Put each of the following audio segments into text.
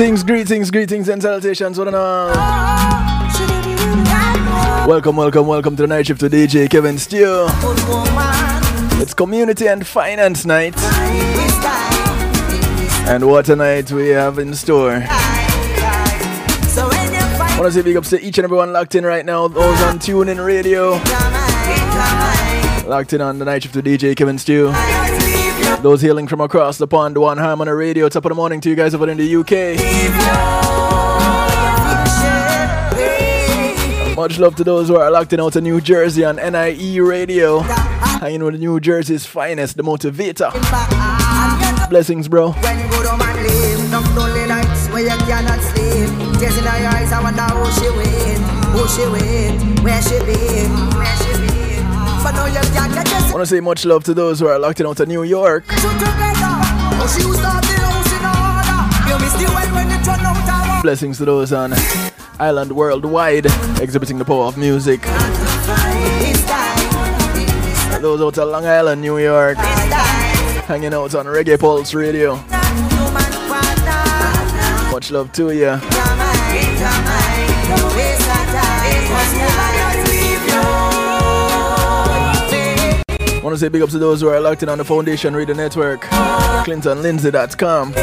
Greetings, greetings, greetings, and salutations, one and all. Welcome, welcome, welcome to the night shift to DJ Kevin Stew. It's community and finance night. And what a night we have in store. I want to say big ups to each and everyone locked in right now. Those on TuneIn Radio. Locked in on the night shift to DJ Kevin Stew. Those hailing from across the pond, One Harmony Radio. Top of the morning to you guys over in the UK. Much love to those who are locked in out of New Jersey on NIE Radio. Hanging with New Jersey's finest, the motivator. Blessings, bro. Tears in eyes, she with, where she be, where she be. But now you can't get this. Wanna say much love to those who are locked in out of New York. Blessings to those on Island Worldwide, exhibiting the power of music. Those out of Long Island, New York, hanging out on Reggae Pulse Radio. Much love to you. I want to say big ups to those who are locked in on the Foundation Radio Network. ClintonLindsay.com.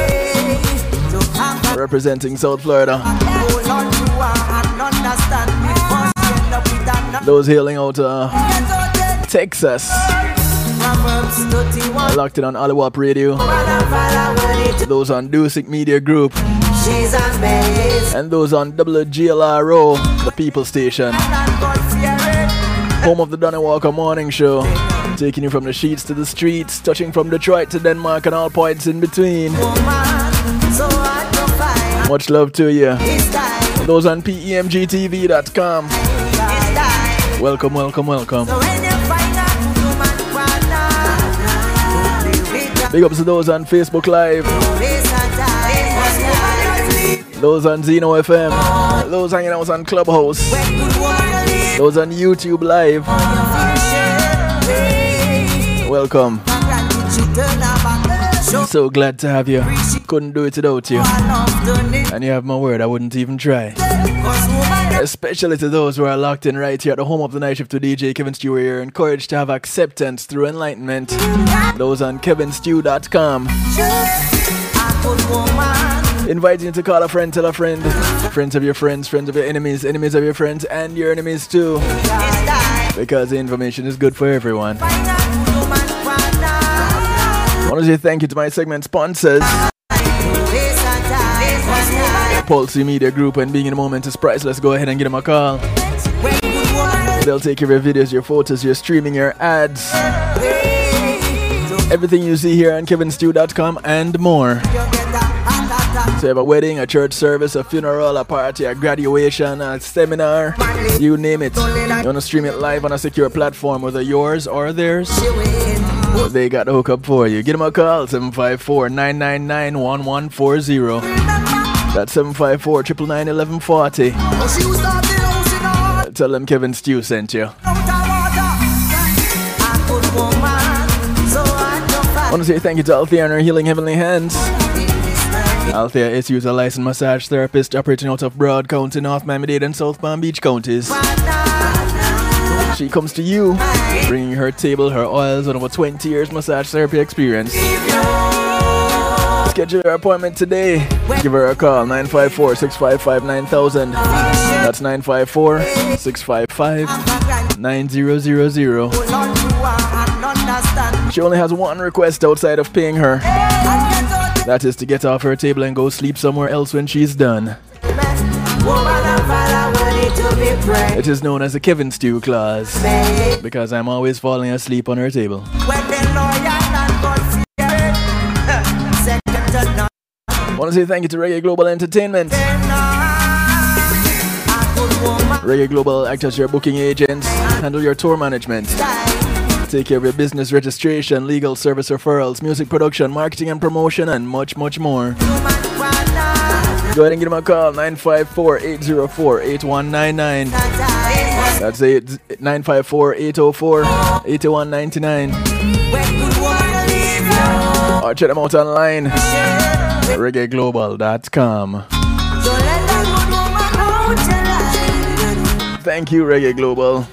Representing South Florida. Those hailing out uh, Texas. Locked in on Aliwap Radio. Those on Dusic Media Group. And those on WGLRO, the People Station. Home of the Donny Walker Morning Show. Taking you from the sheets to the streets, touching from Detroit to Denmark and all points in between. Much love to you. Those on PEMGTV.com. Welcome, welcome, welcome. Big ups to those on Facebook Live. Those on Zeno FM. Those hanging out on Clubhouse. Those on YouTube Live. Welcome. So glad to have you. Couldn't do it without you. And you have my word, I wouldn't even try. Especially to those who are locked in right here at the home of the night shift to DJ Kevin Stew. You're encouraged to have acceptance through enlightenment. Those on kevinstew.com. Inviting you to call a friend, tell a friend. Friends of your friends, friends of your enemies, enemies of your friends, and your enemies too. Because the information is good for everyone. I want to say thank you to my segment sponsors. Pulse Media Group and being in a moment is priceless. Go ahead and give them a call. They'll take care of your videos, your photos, your streaming, your ads. Everything you see here on kevinstew.com and more. So you have a wedding, a church service, a funeral, a party, a graduation, a seminar, you name it. You want to stream it live on a secure platform, whether yours or theirs. They got the hookup for you. Give them a call, 754 999 1140. That's 754 999 1140. Tell them Kevin Stew sent you. I want to say thank you to Althea and her Healing Heavenly Hands. Althea is a licensed massage therapist operating out of Broward County, North Miami-Dade, and South Palm Beach counties. She comes to you, bringing her table, her oils, and over 20 years massage therapy experience. Schedule your appointment today. Give her a call, 954 655 9000. That's 954 655 9000. She only has one request outside of paying her. That is to get off her table and go sleep somewhere else when she's done. It is known as the Kevin Stew clause because I'm always falling asleep on her table. Want to say thank you to Reggae Global Entertainment. Reggae Global act as your booking agents, handle your tour management. Take care of your business registration, legal service referrals, music production, marketing and promotion, and much, much more. Go ahead and give them a call 954 804 8199. That's it 954 804 8199. Or check them out online reggaeglobal.com. Thank you, Reggae Global.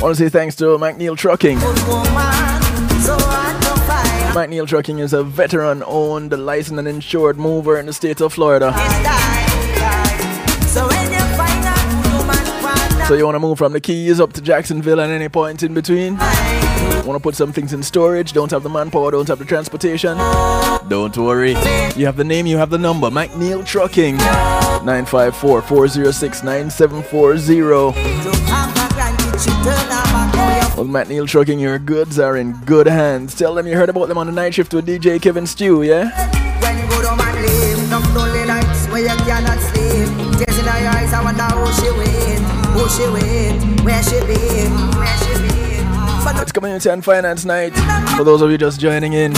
Want to say thanks to McNeil Trucking. McNeil Trucking is a veteran owned, licensed, and insured mover in the state of Florida. So you want to move from the Keys up to Jacksonville and any point in between? Want to put some things in storage? Don't have the manpower, don't have the transportation? Don't worry. You have the name, you have the number. McNeil Trucking. 954 406 9740. With McNeil Trucking, your goods are in good hands. Tell them you heard about them on the night shift with DJ Kevin Stew, yeah? When good live, lonely nights where you cannot sleep. Tears in her eyes, I wonder who she with, who she with, where she where she. It's Community and Finance Night. For those of you just joining in,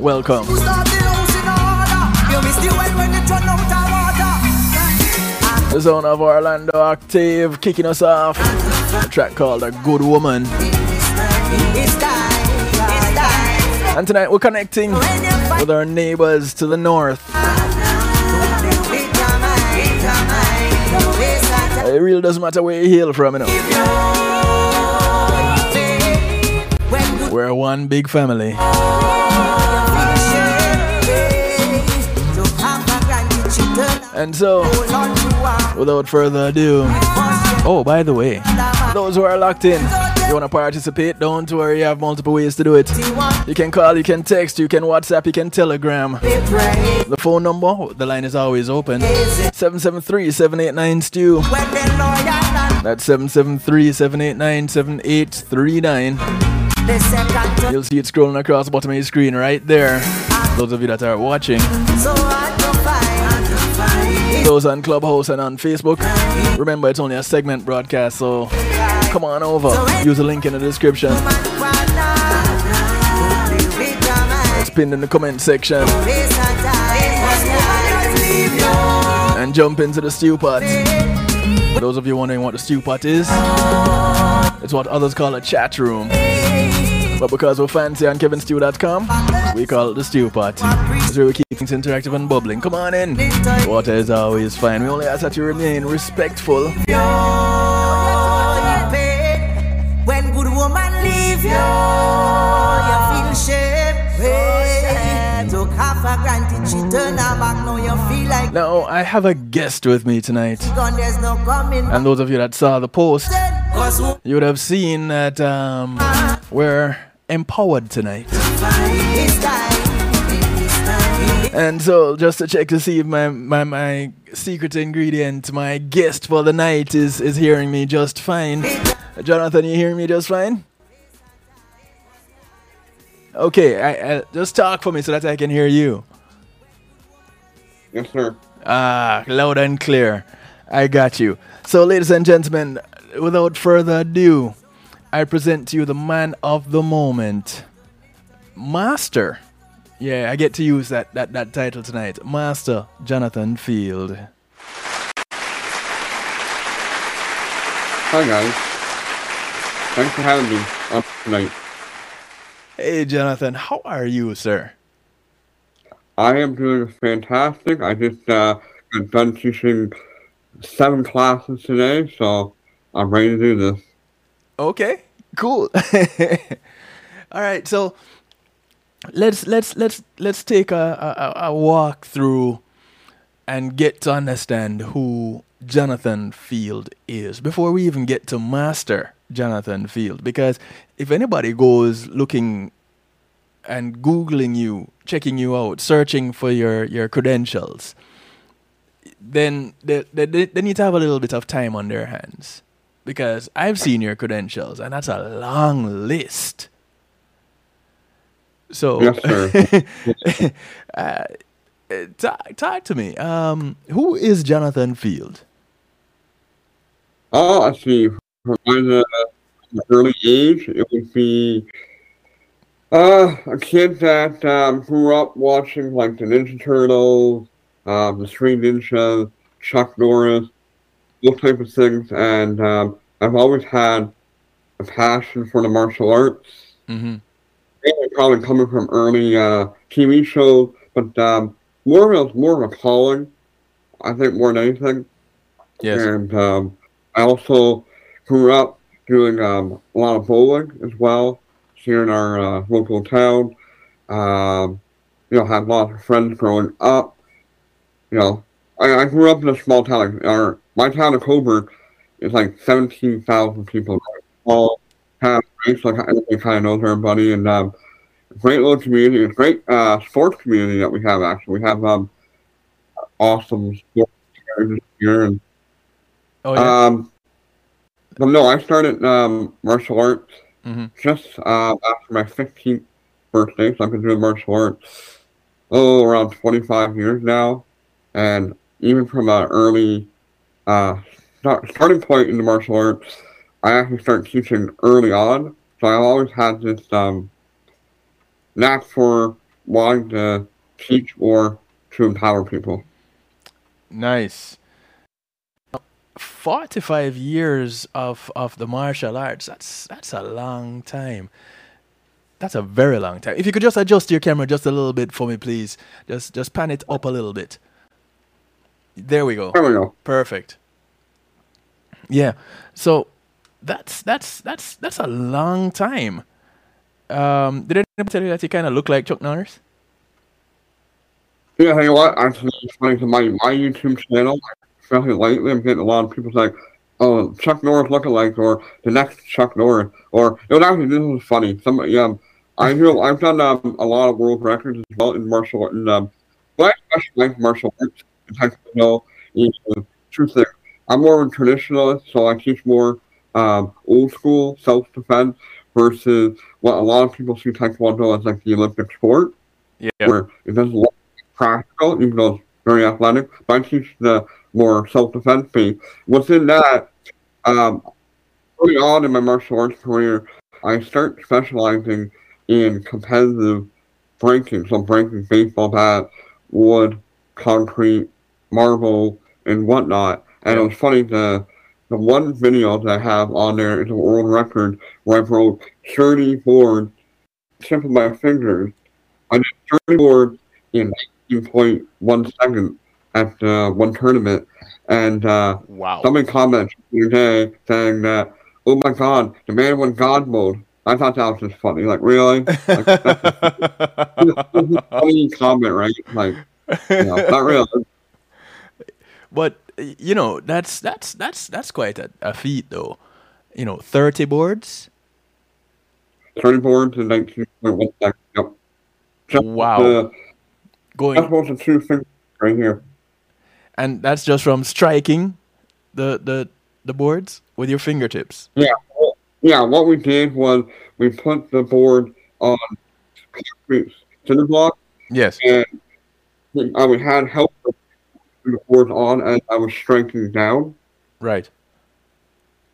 welcome. The zone of Orlando Octave kicking us off. A track called A Good Woman. And tonight we're connecting with our neighbors to the north. It really doesn't matter where you hail from, you know. We're one big family. And so, without further ado, oh, by the way, those who are locked in, you want to participate, don't worry, you have multiple ways to do it. You can call, you can text, you can WhatsApp, you can Telegram. The phone number, the line is always open 773 789 Stew. That's 773 789 7839. You'll see it scrolling across the bottom of your screen right there. Those of you that are watching those on Clubhouse and on Facebook. Remember, it's only a segment broadcast, so come on over. Use the link in the description. It's pinned in the comment section. And jump into the stew pot. For those of you wondering what the stew pot is, it's what others call a chat room. But because we're fancy on kevinstew.com, we call it the stew pot. It's where we keep things interactive and bubbling. Come on in. Water is always fine. We only ask that you remain respectful. When good woman leave you, you feel shame. Took half a granted, she turn her back, now you feel like. Now, I have a guest with me tonight. And those of you that saw the post, you would have seen that um, we're empowered tonight. And so, just to check to see if my, my, my secret ingredient, my guest for the night, is, is hearing me just fine. Jonathan, you hearing me just fine? Okay, I, I, just talk for me so that I can hear you. Yes, sir. Ah, loud and clear. I got you. So, ladies and gentlemen, without further ado, I present to you the man of the moment, Master. Yeah, I get to use that, that, that title tonight. Master Jonathan Field. Hi, guys. Thanks for having me up tonight. Hey, Jonathan. How are you, sir? I am doing fantastic. I just uh, got done teaching seven classes today, so I'm ready to do this. Okay, cool. All right, so let's let's let's let's take a, a, a walk through and get to understand who Jonathan Field is before we even get to master Jonathan Field. Because if anybody goes looking and googling you, checking you out, searching for your your credentials, then they, they, they need to have a little bit of time on their hands because I've seen your credentials, and that's a long list. So, yes, uh, talk, talk to me. Um, who is Jonathan Field? Oh, I see. From an early age, it would be uh, a kid that um, grew up watching like the Ninja Turtles, um, the Three Ninjas, Chuck Norris, those type of things, and um, I've always had a passion for the martial arts. Mm-hmm. probably coming from early uh, TV shows, but um, more of a, more of a calling, I think, more than anything. Yes. And um, I also grew up doing um, a lot of bowling as well here in our uh, local town. Um, you know, had lots of friends growing up. You know, I, I grew up in a small town. Our my town of Cobourg is like seventeen thousand people. All have race, like everybody kind of knows everybody, and um, great little community. It's a great uh, sports community that we have. Actually, we have um, awesome sports here, and Oh yeah. um, but no, I started um, martial arts hmm just uh, after my 15th birthday, so I've been doing martial arts oh around 25 years now, and even from an early uh, start, starting point in the martial arts, I actually started teaching early on. So I always had this um, knack for wanting to teach or to empower people. Nice. 45 years of, of the martial arts. That's that's a long time. That's a very long time. If you could just adjust your camera just a little bit for me, please. Just just pan it up a little bit. There we go. There we go. Perfect. Yeah. So that's that's that's that's a long time. Um, did anyone tell you that you kind of look like Chuck Norris? Yeah, you know what? Funny to my my YouTube channel, especially lately, I'm getting a lot of people saying, "Oh, Chuck Norris lookalike," or the next Chuck Norris, or it was actually this was funny. Some yeah, I do. I've done um, a lot of world records as well in martial art, and um, but I martial arts in Taekwondo. And uh, truth there, I'm more of a traditionalist, so I teach more um, old school self defense versus what a lot of people see Taekwondo as like the Olympic sport Yeah. where it doesn't look practical, even though it's very athletic. But I teach the more self-defense piece. Within that, um, early on in my martial arts career, I start specializing in competitive breaking, so breaking baseball bat, wood, concrete, marble, and whatnot. And it was funny the the one video that I have on there is a world record where I broke 30 boards tip of my fingers. I did 30 boards in 19.1 seconds at uh, one tournament. And uh, Wow. somebody commented the other day saying that, oh my god, the man went God mode. I thought that was just funny. Like, really? Like, that's a funny comment, right? Like, you know, not really. But you know, that's that's that's that's quite a, a feat though. You know, 30 boards. 30 boards in 19.1 seconds. Yep. Just, Wow. Uh, that's Going both the two fingers right here. and that's just from striking the the the boards with your fingertips. Yeah, well, yeah. What we did was we put the board on concrete cinder block, Yes. and I we had help with the board on as I was striking down. Right.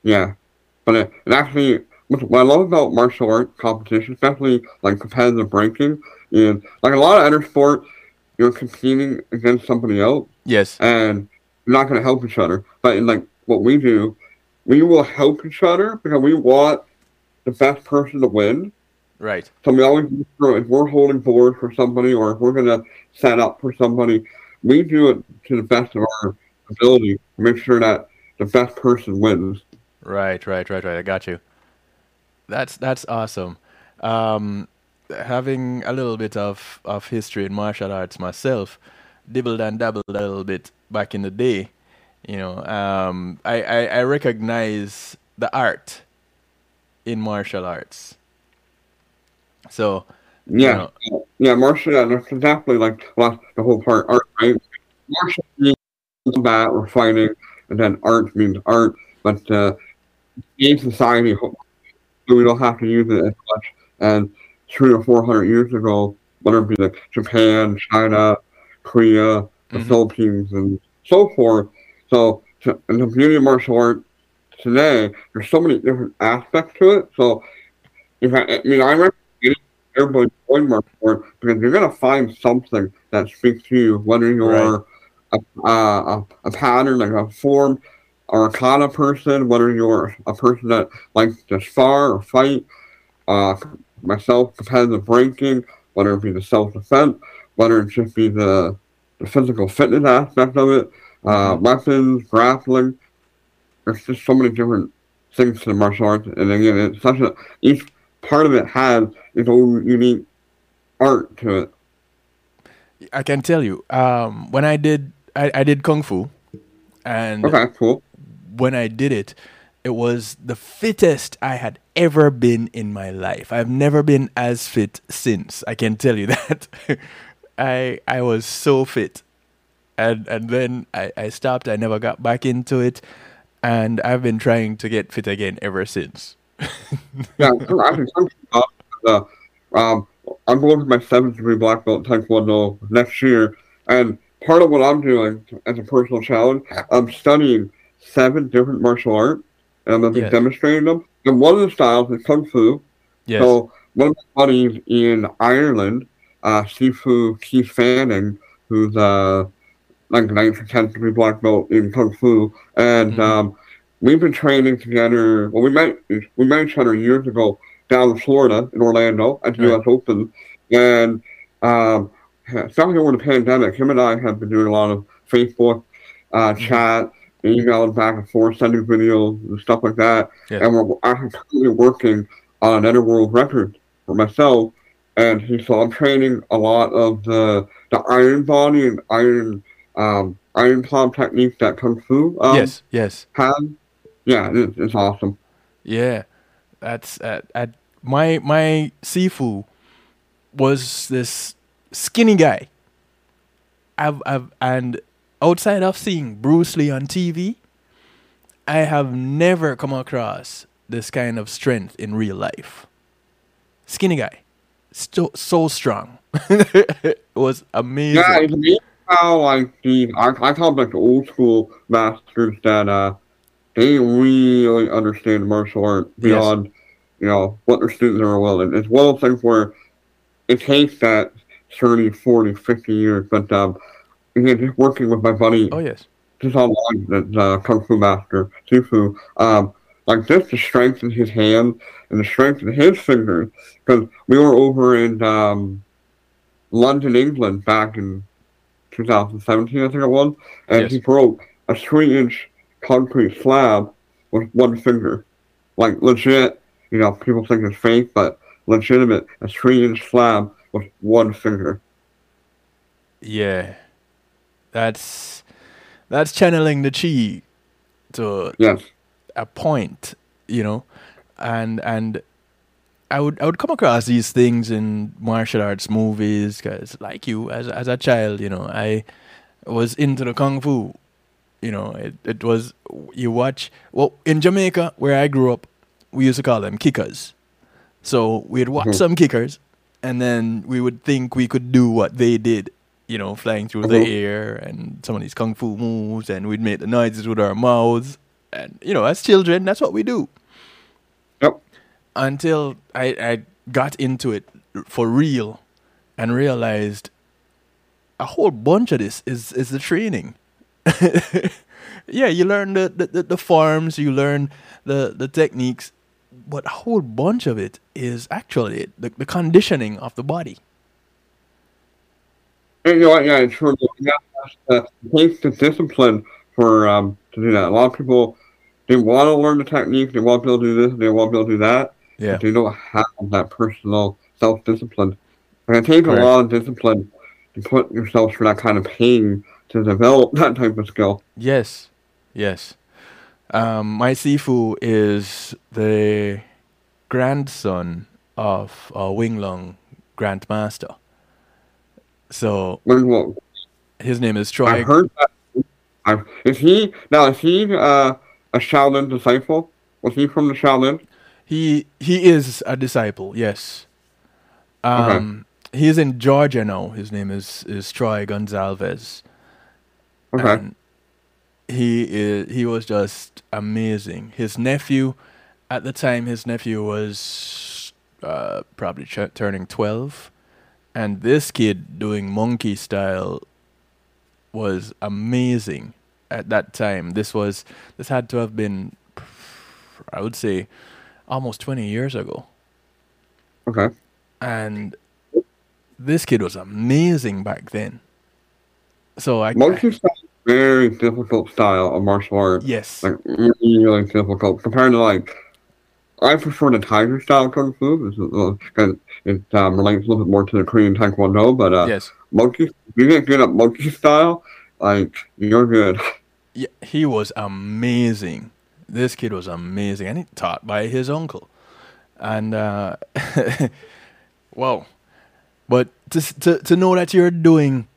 Yeah, but uh, it, it actually what I love about martial art competition, especially like competitive breaking, is like a lot of other sports, you're competing against somebody else. Yes. and we're not going to help each other. But in like what we do, we will help each other because we want the best person to win. Right. So we always if we're holding boards for somebody or if we're going to set up for somebody, we do it to the best of our ability to make sure that the best person wins. Right, right, right, right. I got you. That's that's awesome. Um, having a little bit of, of history in martial arts myself, dibbled and dabbled a little bit back in the day. You know, um, I, I, I recognize the art in martial arts. So, Yeah, yeah, martial arts, that's exactly like the whole part art, right? Martial means combat or fighting, and then art means art. But uh, in society, ho- we don't have to use it as much as three or four hundred years ago, whether it be like Japan, China, Korea, the Mhm. Philippines, and so forth. So, to, in the beauty of martial art today, there's so many different aspects to it. So, if I, I mean, I recommend everybody join martial art because you're gonna find something that speaks to you, whether you're a, a, a, a pattern, like a form, or a kind of person, whether you're a person that likes to spar or fight, uh, myself competitive ranking, whether it be the self defense, whether it just be the, the physical fitness aspect of it, uh, Mm-hmm. weapons, grappling. There's just so many different things to martial arts, and again, it's such a each part of it has its own unique art to it. I can tell you, um, when I did, I, I did kung fu, and Okay, cool. when I did it, it was the fittest I had ever been in my life. I've never been as fit since. I can tell you that. I I was so fit, and and then I, I stopped. I never got back into it, and I've been trying to get fit again ever since. Yeah, I can come to uh, um, I'm going to my seventh degree black belt in Taekwondo next year, and part of what I'm doing as a personal challenge, I'm studying seven different martial arts, and I'm going to be Yes. demonstrating them. And one of the styles is Kung Fu. Yes. So one of my buddies in Ireland, uh, Sifu Keith Fanning, who's uh, like ninth or tenth degree black belt in Kung Fu, and Mhm. um, we've been training together. Well, we met we met each other years ago down in Florida in Orlando at the Right. U.S. Open, and um, starting over the pandemic, him and I have been doing a lot of Facebook uh, Mm-hmm. chat, emailing back and forth, sending videos and stuff like that. Yeah. And we're I'm currently working on an world record for myself. And he so I'm training a lot of the the iron body and iron um, iron palm techniques that Kung Fu um, yes. Yes. has. Yeah, it, it's awesome. Yeah, that's uh, at my my Sifu was this skinny guy. I've I've and outside of seeing Bruce Lee on TV, I have never come across this kind of strength in real life. Skinny guy, so so strong. it was amazing. Yeah, it's amazing how like the I, I call them like the old school masters that uh they really understand martial art Yes. beyond you know what their students are willing. It's one of those things where it takes that 30, 40, 50 years, but um again, just working with my buddy oh yes. just online, the uh, Kung Fu Master, Sifu, um, like just the strength in his hand and the strength in his fingers. Because we were over in um, London, England back in 2017, I think it was, and Yes. he broke a three inch concrete slab with one finger. Like legit, you know, people think it's fake, but legitimate, a three inch slab with one finger. Yeah, that's that's channeling the chi to Yes. a point, you know, and and I would I would come across these things in martial arts movies because, like you, as as a child, you know, I was into the kung fu. You know, it it was you watch well in Jamaica where I grew up, we used to call them kickers. So we'd watch Mhm. some kickers, and then we would think we could do what they did. You know, flying through the Mhm. air and some of these kung fu moves, and we'd make the noises with our mouths. And you know, as children, that's what we do Yep. until I, I got into it for real and realized a whole bunch of this is, is the training. yeah, you learn the, the, the, the forms, you learn the, the techniques, but a whole bunch of it is actually the, the conditioning of the body. And, you know what? Yeah, it's true. Yeah, it takes the discipline for um, to do that. A lot of people they want to learn the technique, they want to be able to do this, they want to be able to do that, Yeah. they don't have that personal self discipline. And it takes Correct. a lot of discipline to put yourself through that kind of pain to develop that type of skill. Yes, yes. Um, my Sifu is the grandson of a Winglong Grandmaster. So his name is Troy. I've heard that. I've, is he now? Is he uh, a Shaolin disciple? Was he from the Shaolin? He he is a disciple. Yes. Um, he's in Georgia now. His name is is Troy Gonzalez. Okay. And he is he was just amazing. His nephew, at the time, his nephew was uh, probably ch- turning twelve, and this kid doing monkey style was amazing at that time. This was this had to have been, I would say, almost twenty years ago. Okay. and this kid was amazing back then. So I, Monkey style is very difficult style of martial art. yes, Like really, really difficult compared to like. I prefer the tiger style kung fu because it um, relates a little bit more to the Korean Taekwondo. But uh, yes, monkey, you get good at monkey style, like you're good. yeah, he was amazing. This kid was amazing, and he taught by his uncle. And uh, wow, but to, to to know that you're doing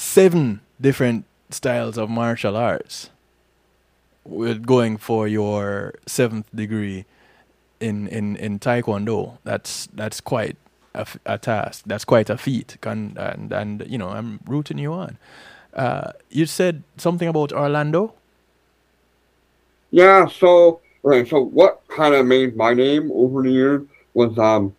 seven different styles of martial arts, with going for your seventh degree in in in taekwondo, that's that's quite a, task. That's quite a feat. Con- and and you know, I'm rooting you on. Uh, you said something about Orlando. Yeah, so right, so what kind of made my name over the years was um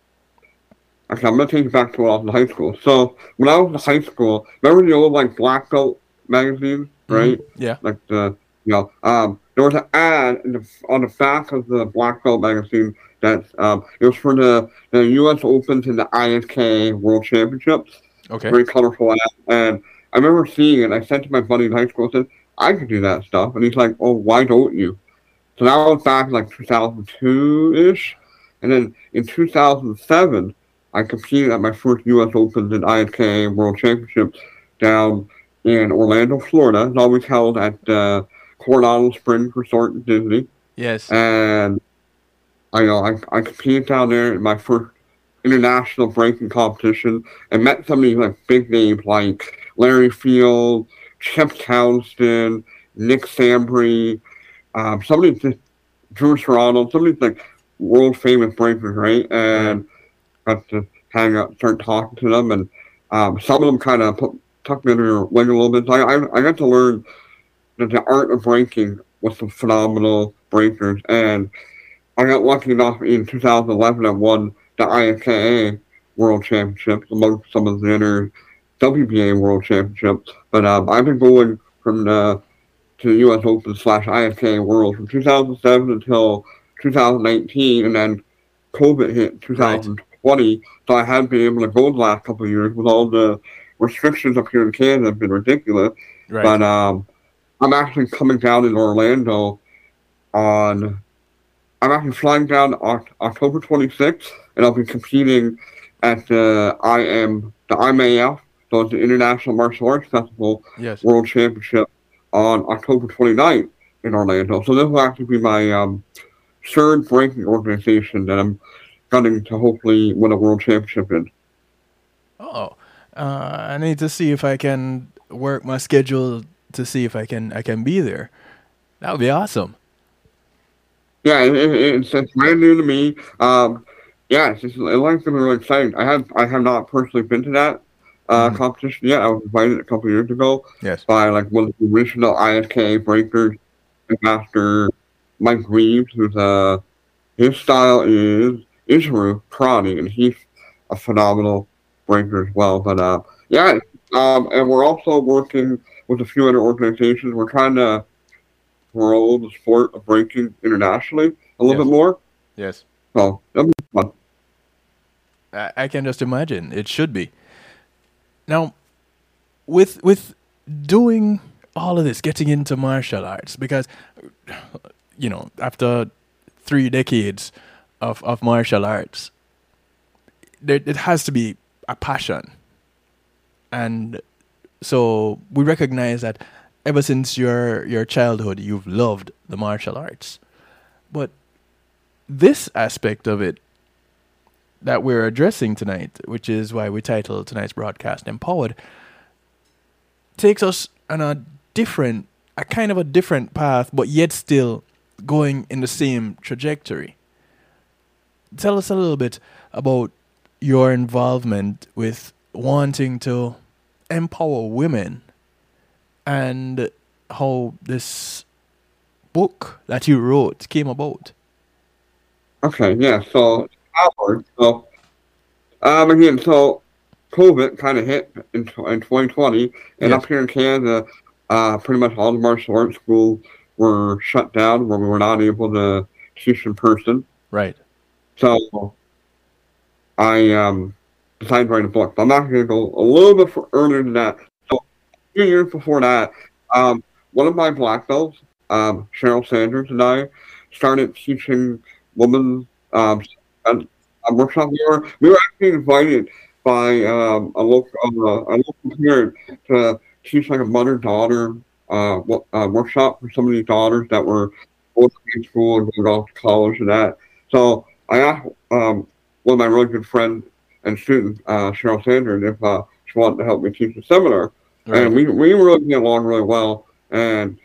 actually I'm gonna take you back to when I was in high school. So when I was in high school, remember the old like black belt magazine, right? Yeah. Like the you know, um there was an ad in the, on the back of the black belt magazine that um it was for the, the US Opens and the ISK World Championships. Okay. Very colorful ad. And I remember seeing it. I said to my buddy in high school, I said, I could do that stuff. And he's like, Oh, why don't you? So that was back in like 2002 ish. And then in 2007, I competed at my first U.S. Open and ISK World Championships down in Orlando, Florida. It's always held at uh, Coronado Springs Resort in Disney. Yes. And I know I, I competed down there in my first international breaking competition and met some of these like big names like Larry Field, Chip Townsend, Nick Sambry, um, some of these Drew Serrano, some of these like world famous breakers, right? And got to hang out, start talking to them, and um, some of them kind of put tucked me under their wing a little bit. So I, I, I got to learn that the art of breaking with some phenomenal breakers, and I got lucky enough in 2011 I won the ISKA World Championships among some of the other WBA World Championships. But um, I've been going from the to the U.S. Open slash ISKA World from 2007 until 2019, and then COVID hit 2020. So I haven't been able to go the last couple of years with all the restrictions up here in Canada have been ridiculous. Right. But um, I'm actually coming down in Orlando on. I'm actually flying down Oc- October 26th, and I'll be competing at the IM the IMAF, so it's the International Martial Arts Festival yes. World Championship on October 29th in Orlando. So this will actually be my um, third breaking organization that I'm gunning to hopefully win a world championship in. Oh, uh, I need to see if I can work my schedule to see if I can I can be there. That would be awesome. Yeah, it, it, it's, it's brand new to me. Um, yeah, it's just, it be really exciting. I have I have not personally been to that uh, Mhm. competition yet. I was invited a couple years ago Yes. by like one of the original ISK breakers, Master Mike Reeves, who's uh his style is Isshin-ryu karate, and he's a phenomenal breaker as well. But uh, yeah, um, and we're also working with a few other organizations. We're trying to grow the sport of breaking internationally a little Yes. bit more. Yes. So that'll be fun. I, I can just imagine it should be. Now, with with doing all of this, getting into martial arts, because you know, after three decades of of martial arts, there it has to be a passion, and so we recognize that ever since your your childhood, you've loved the martial arts, but this aspect of it that we're addressing tonight, which is why we titled tonight's broadcast Empowered, takes us on a different, a kind of a different path, but yet still going in the same trajectory. Tell us a little bit about your involvement with wanting to empower women and how this book that you wrote came about. Okay, yeah. So Howard. So um, again, so COVID kind of hit in, in 2020, and Yes. up here in Canada, uh, pretty much all the martial arts schools were shut down, where we were not able to teach in person. Right. So I um, decided to write a book. But I'm not going to go a little bit earlier than that. So few years before that, um, one of my black belts, um, Cheryl Sanders, and I started teaching women um, a, a workshop. We were we were actually invited by um, a local uh, a local parent to teach like a mother daughter uh, uh, workshop for some of these daughters that were going to school and going off to college and that. So I asked um, one of my really good friends and students, uh, Cheryl Sanders, if uh, she wanted to help me teach a seminar. Right. And we, we really get along really well. And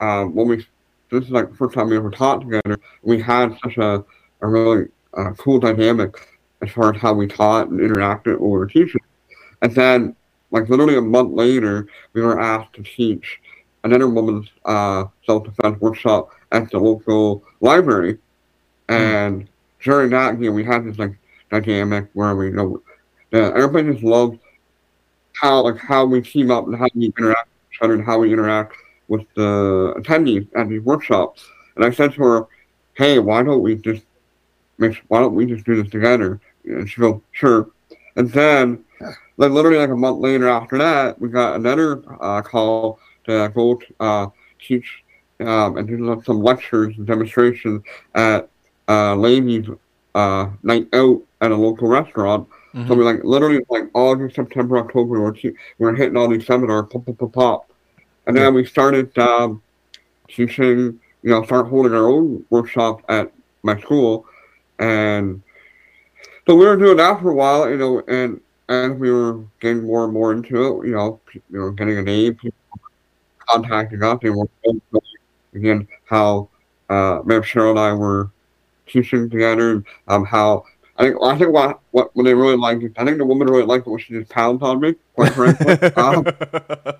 um, when we, this is like the first time we ever taught together, we had such a, a really uh, cool dynamic as far as how we taught and interacted when we were teaching. And then, like literally a month later, we were asked to teach another woman's uh, self-defense workshop at the local library. Hmm. And mm. During that, know, we had this like dynamic where we you know that everybody just loves how like how we team up and how we interact with each other and how we interact with the attendees at these workshops. And I said to her, "Hey, why don't we just make? Why don't we just do this together?" And she goes, "Sure." And then, like literally like a month later after that, we got another uh, call to go uh, teach um, and do some lectures and demonstrations at uh, ladies' uh, night out at a local restaurant. Mm-hmm. So we like literally like August, September, October, we were, we were hitting all these seminars, pop, pop, pop, pop. And then we started um, teaching, you know, start holding our own workshop at my school. And so we were doing that for a while, you know, and as we were getting more and more into it, you know, you know, getting a name, people contacting us, and we're again how uh, Mayor Cheryl and I were teaching together, um, how I think I think what what they really liked I think the woman really liked it when she just pounds on me. Quite frankly, um,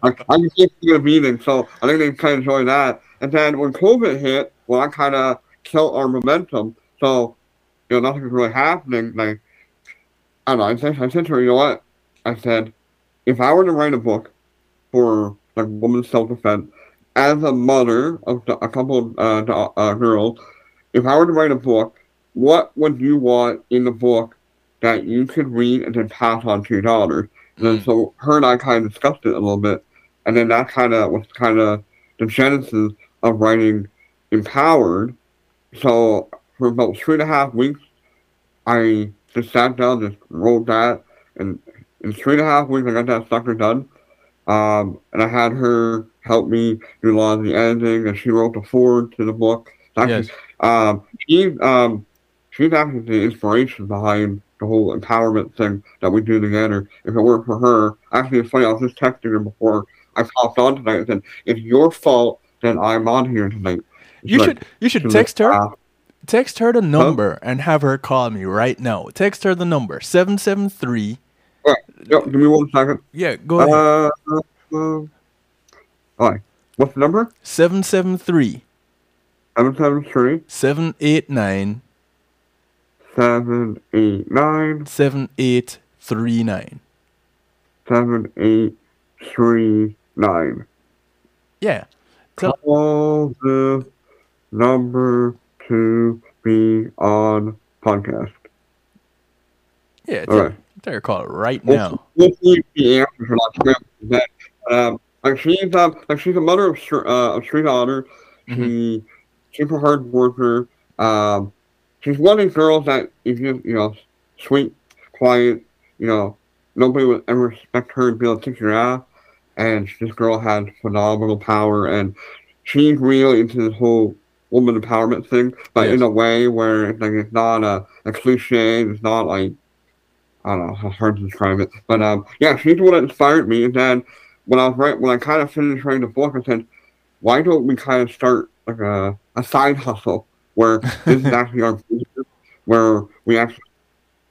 I, I just think a meeting, so I think they kind of enjoyed that. And then when COVID hit, well, I kind of killed our momentum. So you know, nothing was really happening. Like I don't know. I said, I said to her, you know what? I said, if I were to write a book for like women's self defense, as a mother of a couple of uh, uh, girls, if I were to write a book, what would you want in the book that you could read and then pass on to your daughters? And then so her and I kind of discussed it a little bit, and then that kind of was kind of the genesis of writing Empowered. So for about three and a half weeks, I just sat down, just wrote that, and in three and a half weeks I got that sucker done. Um, and I had her help me do a lot of the editing, and she wrote the forward to the book. Yes. Um, she um, she's actually the inspiration behind the whole empowerment thing that we do together. If it weren't for her, actually, it's funny. I was just texting her before I popped on tonight and said, "It's your fault that I'm on here tonight." you should you should text her. Text her the number huh? and have her call me right now. Text her the number seven seven three. Right. Yep, give me one second. Yeah, go ahead. Uh, uh, all right. What's the number? 773 773 789 789 7839 7839 Yeah. Tell- Call the number to be on podcast. Yeah, All right. They're call it right now. We'll see the answer for that. Um, like she's um, like she's a mother of uh, of three daughters. Mm-hmm. Super hard worker. Um, she's one of these girls that is if you you know sweet, quiet, you know nobody would ever expect her to be able to kick your ass. And this girl has phenomenal power, and she's really into this whole woman empowerment thing, but yes. in a way where it's like it's not a, a cliche. It's not like I don't know how hard to describe it, but um, yeah, she's that inspired me. And then when I was right, when I kind of finished writing the book, I said, why don't we kind of start like a, a side hustle where this is actually our business, where we actually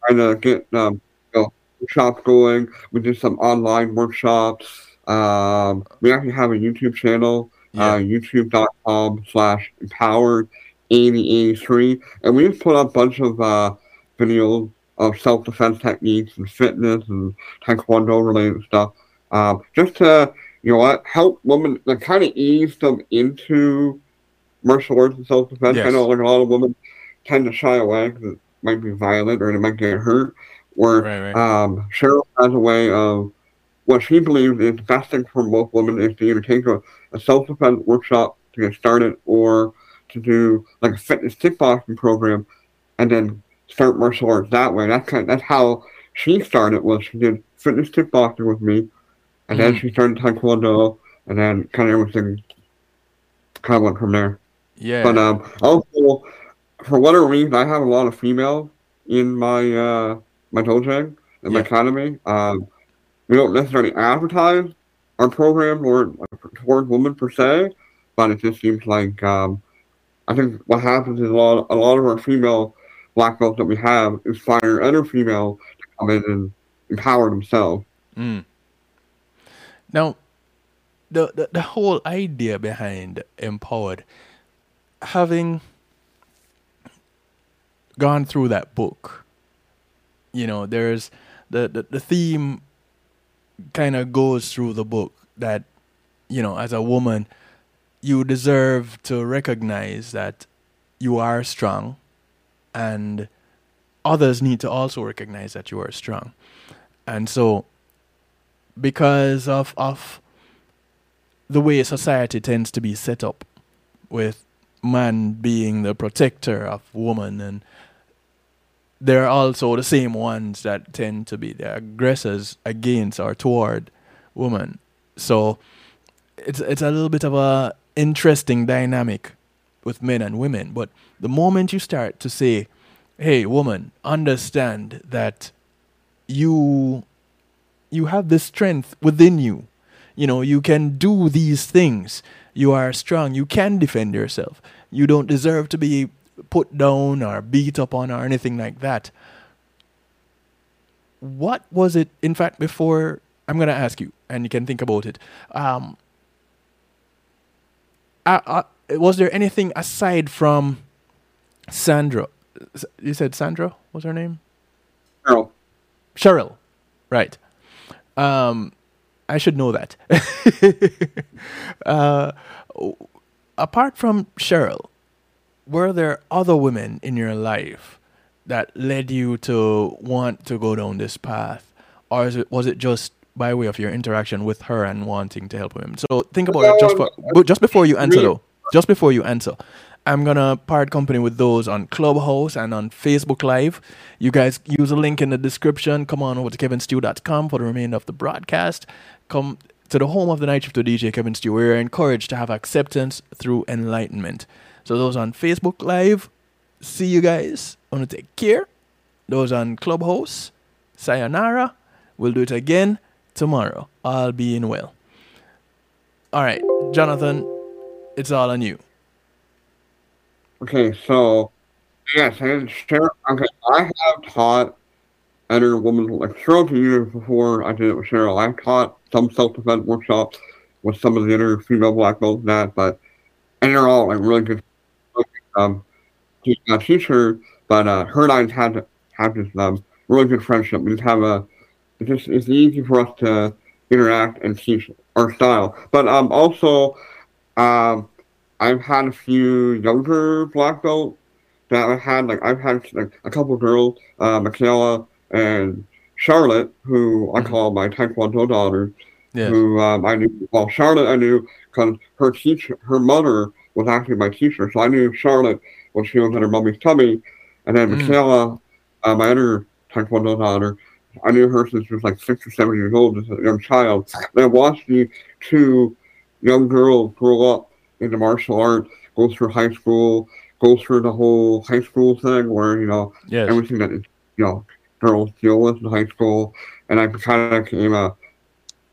try to get um, you know, workshops going. We do some online workshops. Um, we actually have a YouTube channel, yeah. uh, youtube.com slash empowered 8083. And we just put up a bunch of uh, videos of self defense techniques and fitness and taekwondo related stuff. Um, just to you know what help women to kind of ease them into martial arts and self defense. Yes. I know like a lot of women tend to shy away because it might be violent or they might get hurt. where Right, right. um, Cheryl has a way of what she believes is best thing for both women is to either take a, a self-defense workshop to get started or to do like a fitness kickboxing program and then start martial arts that way. That's kind that's how she started was she did fitness kickboxing with me and then Mhm. she started taekwondo and then kind of everything kind of went from there. Yeah. But um, also, for whatever reason, I have a lot of females in my uh, my dojo in my Yeah. academy. Um, we don't necessarily advertise our program or towards women per se, but it just seems like um, I think what happens is a lot a lot of our female black belts that we have inspire other females to come in and empower themselves. Mm. Now, the, the the whole idea behind empowered, having gone through that book, you know, there's the the, the theme kind of goes through the book that you know, as a woman, you deserve to recognize that you are strong, and others need to also recognize that you are strong, and so because of of the way society tends to be set up with man being the protector of woman and they're also the same ones that tend to be the aggressors against or toward woman so it's it's a little bit of a interesting dynamic with men and women but the moment you start to say hey woman understand that you you have this strength within you. You know, you can do these things. You are strong. You can defend yourself. You don't deserve to be put down or beat up on or anything like that. What was it, in fact, before I'm going to ask you, and you can think about it. Um, uh, uh, was there anything aside from Sandra? You said Sandra was her name? Cheryl, Cheryl, right? Um, I should know that. uh, apart from Cheryl, were there other women in your life that led you to want to go down this path, or is it, was it just by way of your interaction with her and wanting to help women? So think about it just for, just before you answer, though. Just before you answer, I'm gonna part company with those on Clubhouse and on Facebook Live. You guys use a link in the description. Come on over to kevinstew.com for the remainder of the broadcast. Come to the home of the night shift with DJ Kevin Stew. We're encouraged to have acceptance through enlightenment. So those on Facebook Live, see you guys. I Want to take care. Those on Clubhouse, sayonara. We'll do it again tomorrow. All being well. All right, Jonathan, it's all on you. Okay, so yes, and Cheryl. Okay, I have taught other women Cheryl to years before I did it with Cheryl. I've taught some self-defense workshops with some of the other female black belts that, but and they're all like really good. Um, she's a teacher, but uh, her and I had have this um really good friendship. We just have a it's just it's easy for us to interact and teach our style. But um also um I've had a few younger black belts that I've had like I've had like a couple girls, uh, Michaela and Charlotte, who I Mhm. call my Taekwondo daughter, Yes. who um, I knew. Well, Charlotte I knew because her teacher, her mother was actually my teacher, so I knew Charlotte when she was in her mommy's tummy, and then Mm. Michaela, uh, my other Taekwondo daughter, I knew her since she was like six or seven years old, as a young child. And I watched the two young girls grow up into martial arts, go through high school, go through the whole high school thing where you know Yes. everything that you know girls deal with in high school, and I kind of became a,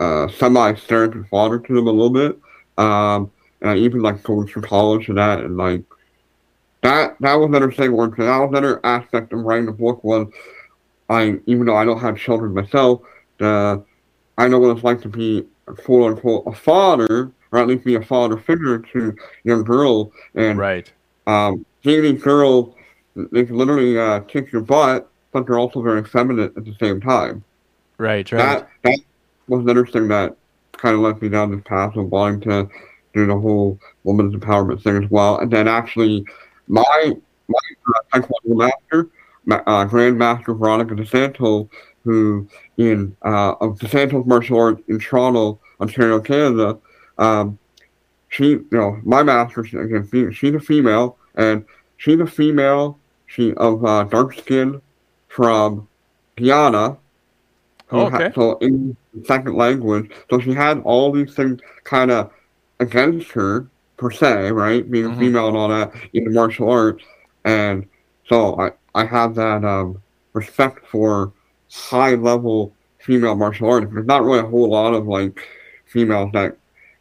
a semi-stereotypical father to them a little bit. Um, and I even like going through college and that, and like that that was another thing where that was another aspect of writing the book was I even though I don't have children myself, uh, I know what it's like to be quote unquote a father, or at least be a father figure to young girls, and Right. um, seeing these girls, they can literally uh, kick your butt, but they're also very feminine at the same time. Right. Right. That that was another thing that kind of led me down this path of wanting to do the whole women's empowerment thing as well. And then actually, my my taekwondo master uh, Grandmaster Veronica DeSanto, who in uh, of DeSanto's martial arts in Toronto, Ontario, Canada. Um, she, you know, my master, again, she's a female, and she's a female. She of uh, dark skin from Guyana. Oh, okay. Had, so in second language, so she had all these things kind of against her per se, right? Being mm-hmm. female and all that in the martial arts, and so I I have that um, respect for high level female martial artists. There's not really a whole lot of like females that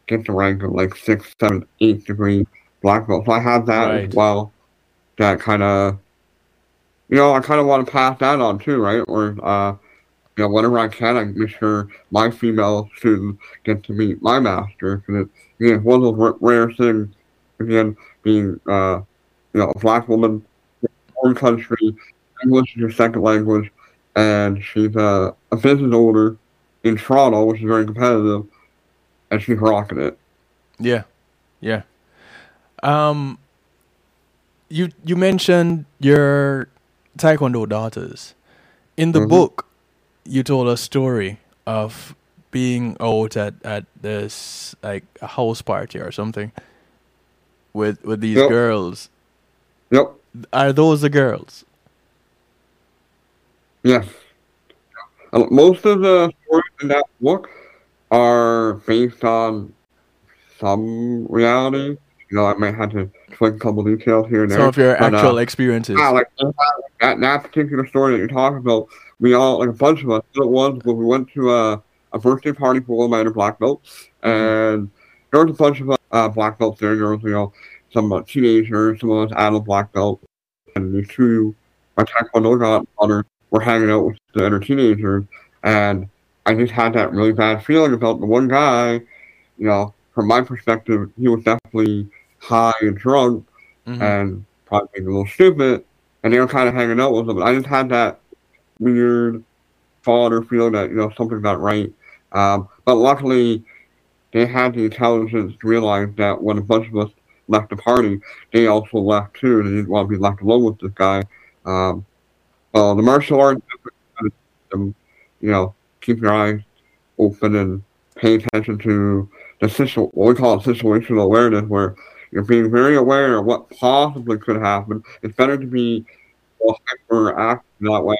get the rank of like six, seven, eight degree black belt. So I have that right. as well. That kind of, you know, I kind of want to pass that on too, right? Or, uh, you know, whenever I can, I make sure my female students get to meet my master. Because it's, you know, one of those rare things, again, being, uh, you know, a black woman one country, English is your second language, and she's a, a business owner in Toronto, which is very competitive and she's rocking it. Yeah, yeah. Um, you you mentioned your taekwondo daughters. In the mm-hmm. book, you told a story of being out at at this like a house party or something with with these yep. girls. Nope. Are those the girls? Yes. Most of the stories in that book are based on some reality. You know, I might have to tweak a couple details here and there. Some of your but, actual uh, experiences. Yeah, like that, that particular story that you're talking about, we all, like a bunch of us, it was when we went to a, a birthday party for one of my black belts, mm-hmm. and there was a bunch of uh, black belts there. There was, you know, some uh, teenagers, some of us adult black belts, and these two, my taekwondo godfathers, were hanging out with the other teenagers, and I just had that really bad feeling about the one guy, you know, from my perspective, he was definitely high and drunk mm-hmm. and probably being a little stupid, and they were kind of hanging out with him. I just had that weird father feeling that, you know, something's not right. Um, but luckily, they had the intelligence to realize that when a bunch of us left the party, they also left too. They didn't want to be left alone with this guy. Um, well, the martial arts, you know, keep your eyes open and pay attention to the situation, what we call situational awareness, where you're being very aware of what possibly could happen. It's better to be hyper active that way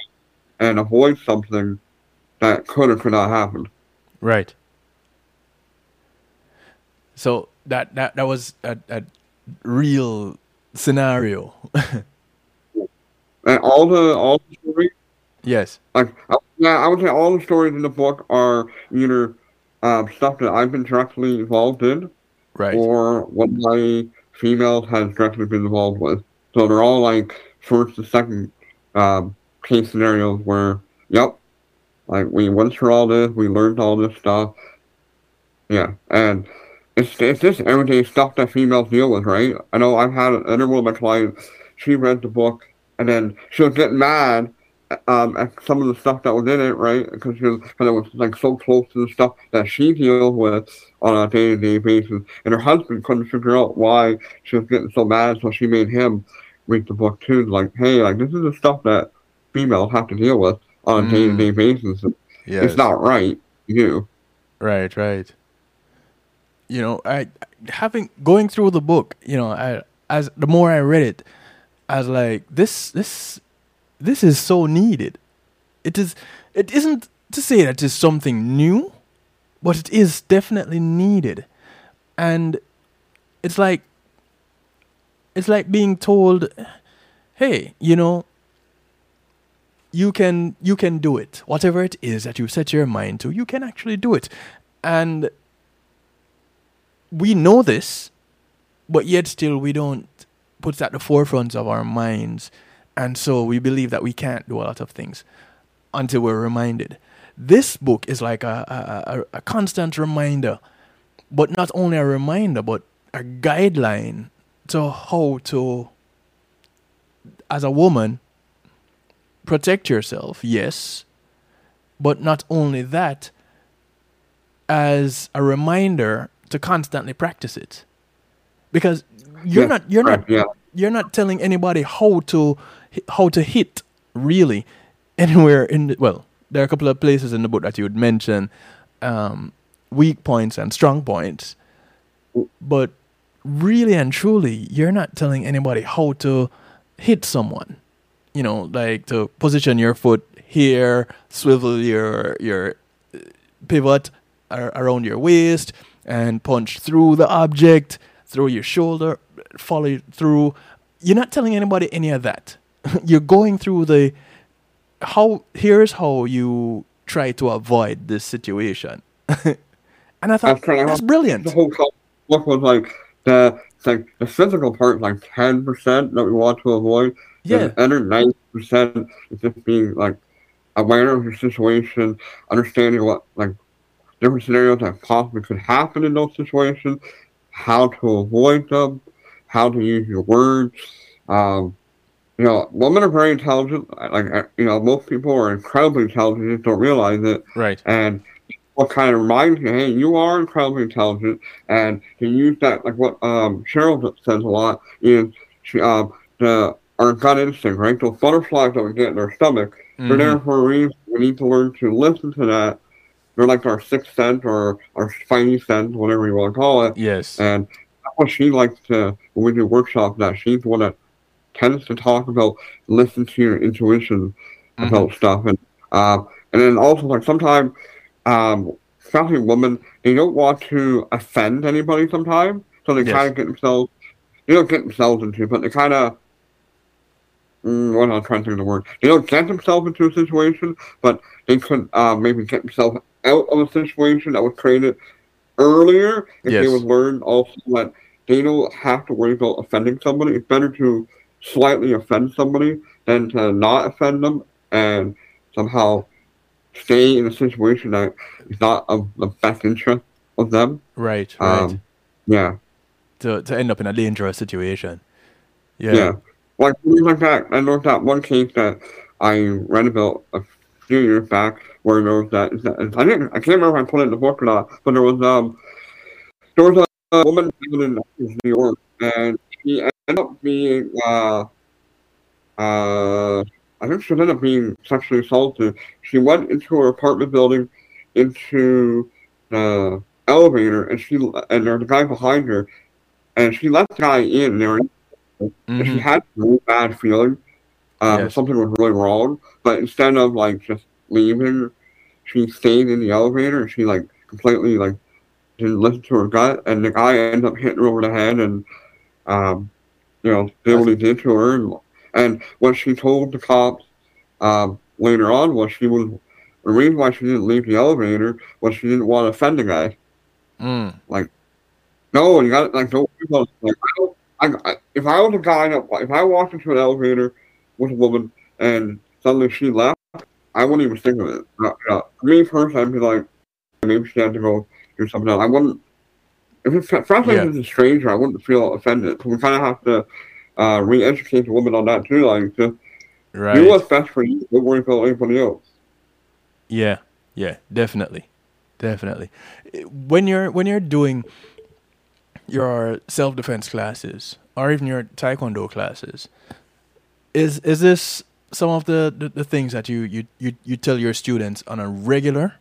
and avoid something that could or could not happen. Right. So that that that was a, a real scenario. and all the all the stories Yes. Like, yeah, I would say all the stories in the book are either um, stuff that I've been directly involved in, right, or what my females has directly been involved with. So they're all like first and second um, case scenarios where, yep, like we went through all this, we learned all this stuff. Yeah, and it's it's just everyday stuff that females deal with, right? I know I've had another one of my clients. She read the book and then she was getting mad um, some of the stuff that was in it, right? Because she was, cause it was like so close to the stuff that she deals with on a day to day basis, and her husband couldn't figure out why she was getting so mad, so she made him read the book too. Like, hey, like this is the stuff that females have to deal with on a day to day basis. Yes. It's not right, you. Right, right. You know, I having going through the book, you know, I as the more I read it, I was like, this this this is so needed. It is it isn't to say that it's something new, but it is definitely needed. And it's like it's like being told, hey, you know, you can you can do it. Whatever it is that you set your mind to, you can actually do it. And we know this, but yet still we don't put it at the forefront of our minds and so we believe that we can't do a lot of things until we're reminded. This book is like a, a, a, constant reminder, but not only a reminder, but a guideline to how to, as a woman, protect yourself, yes, but not only that, as a reminder to constantly practice it. Because you're yeah, not you're right, not yeah. you're not telling anybody how to how to hit really anywhere in the, well, there are a couple of places in the book that you would mention um, weak points and strong points, but really and truly, you're not telling anybody how to hit someone. You know, like to position your foot here, swivel your your uh, pivot around your waist, and punch through the object, through your shoulder, follow through. You're not telling anybody any of that. you're going through the how. Here's how you try to avoid this situation. and I thought that's, brilliant. The whole look was like the like the physical part, like ten percent that we want to avoid. Yeah. The other ninety percent is just being like aware of your situation, understanding what like different scenarios that possibly could happen in those situations, how to avoid them, how to use your words. Um, you know, women are very intelligent. Like uh, you know, most people are incredibly intelligent, just don't realize it. Right. And what kind of reminds you, hey, you are incredibly intelligent, and to use that, like what um, Cheryl says a lot, is she, um, the our gut instinct, right? Those butterflies that we get in our stomach, mm-hmm. they're there for a reason. We need to learn to listen to that. They're like our sixth sense or our spidey sense, whatever you want to call it. Yes. And that's what she likes to, when we do workshops, that she's the one that tends to talk about listen to your intuition mm-hmm. about stuff. And, uh, and then also, like, sometimes um, especially women, they don't want to offend anybody sometimes, so they yes. kind of get themselves, they don't get themselves into, but they kind of, mm, what am trying to think of the word? They don't get themselves into a situation, but they could uh, maybe get themselves out of a situation that was created earlier if yes. they would learn also that they don't have to worry about offending somebody. It's better to slightly offend somebody than to not offend them and somehow stay in a situation that is not of the best interest of them. Right, right. Um, yeah. To, to end up in a dangerous situation. Yeah. Yeah. Like things like that. I know that one case that I read about a few years back where there was that, I didn't I can't remember if I put it in the book or not, but there was um there was a woman living in New York and she ended up being uh uh I think she ended up being sexually assaulted. She went into her apartment building, into the elevator, and she and there's a guy behind her, and she let the guy in there, mm-hmm. and she had a really bad feeling. Um, yes. Something was really wrong, but instead of like just leaving, she stayed in the elevator, and she like completely like didn't listen to her gut, and the guy ended up hitting her over the head, and um, you know, he did to her, and and what she told the cops um, later on was she was the reason why she didn't leave the elevator was she didn't want to offend the guy. Mm. Like, no, you got like don't like I, I, if I was a guy that if I walked into an elevator with a woman and suddenly she left, I wouldn't even think of it. Uh, yeah. For me personally, I'd be like, maybe she had to go do something else. I wouldn't. If yeah. if it's a stranger, I wouldn't feel offended. So we kind of have to uh, re-educate the woman on that too. Like, just right. do what's best for you. Don't worry about anybody else. Yeah, yeah, definitely, definitely. When you're when you're doing your self defense classes or even your taekwondo classes, is is this some of the, the, the, things that you, you, you, you tell your students on a regular?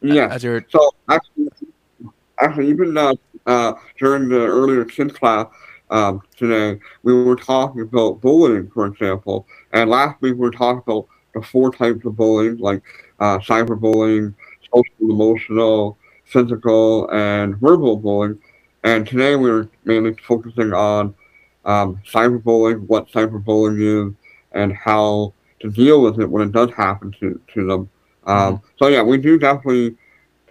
Yeah. As you're so actually, actually even uh, uh, during the earlier kids class, um, today. We were talking about bullying, for example, and last week we were talking about the four types of bullying, like uh, cyberbullying, social, emotional, physical, and verbal bullying. And today we are mainly focusing on um, cyberbullying, what cyberbullying is, and how to deal with it when it does happen to, to them. Um, mm-hmm. So yeah, we do definitely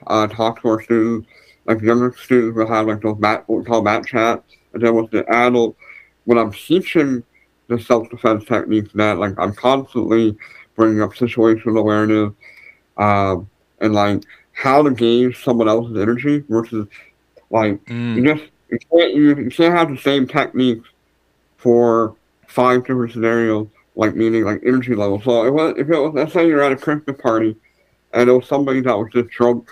uh, talk to our students. Like younger students will have like those mat, what we call mat chats, and then with the adult, when I'm teaching the self-defense techniques, that like I'm constantly bringing up situational awareness, um, and like how to gauge someone else's energy versus like mm. you just you can't you, you can't have the same techniques for five different scenarios, like meaning like energy level. So if, it, if it was, let's say you're at a Christmas party, and it was somebody that was just drunk,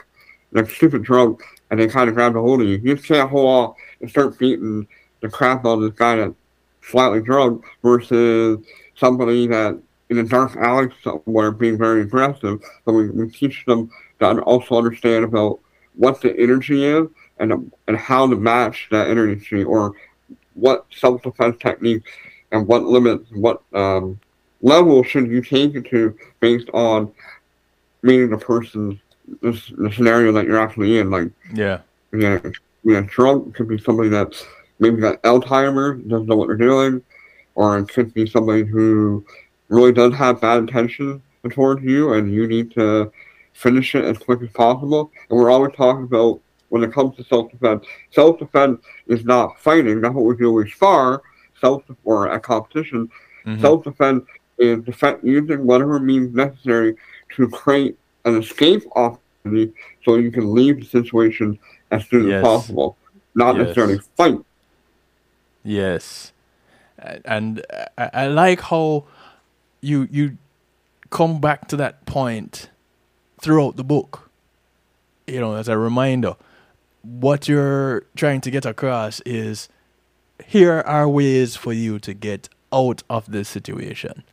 like stupid drunk, and they kind of grabbed a hold of you. You can't hold off and start beating the crap out of this guy that's slightly drunk versus somebody that in a dark alley somewhere being very aggressive, but we, we teach them to also understand about what the energy is and and how to match that energy or what self defense techniques and what limits, what um, level should you take it to based on meeting the person's the, the scenario that you're actually in. Like yeah, yeah, yeah, drunk could be somebody that's maybe got Alzheimer's, doesn't know what they're doing, or it could be somebody who really does have bad intentions towards you, and you need to finish it as quick as possible. And we're always talking about when it comes to self-defense. Self-defense is not fighting. That's what we do. We spar self or a competition. Mm-hmm. Self-defense is defense using whatever means necessary to create an escape opportunity so you can leave the situation as soon yes. as possible, not yes. necessarily fight. Yes, and I, I like how you you come back to that point throughout the book. You know, as a reminder, what you're trying to get across is here are ways for you to get out of this situation.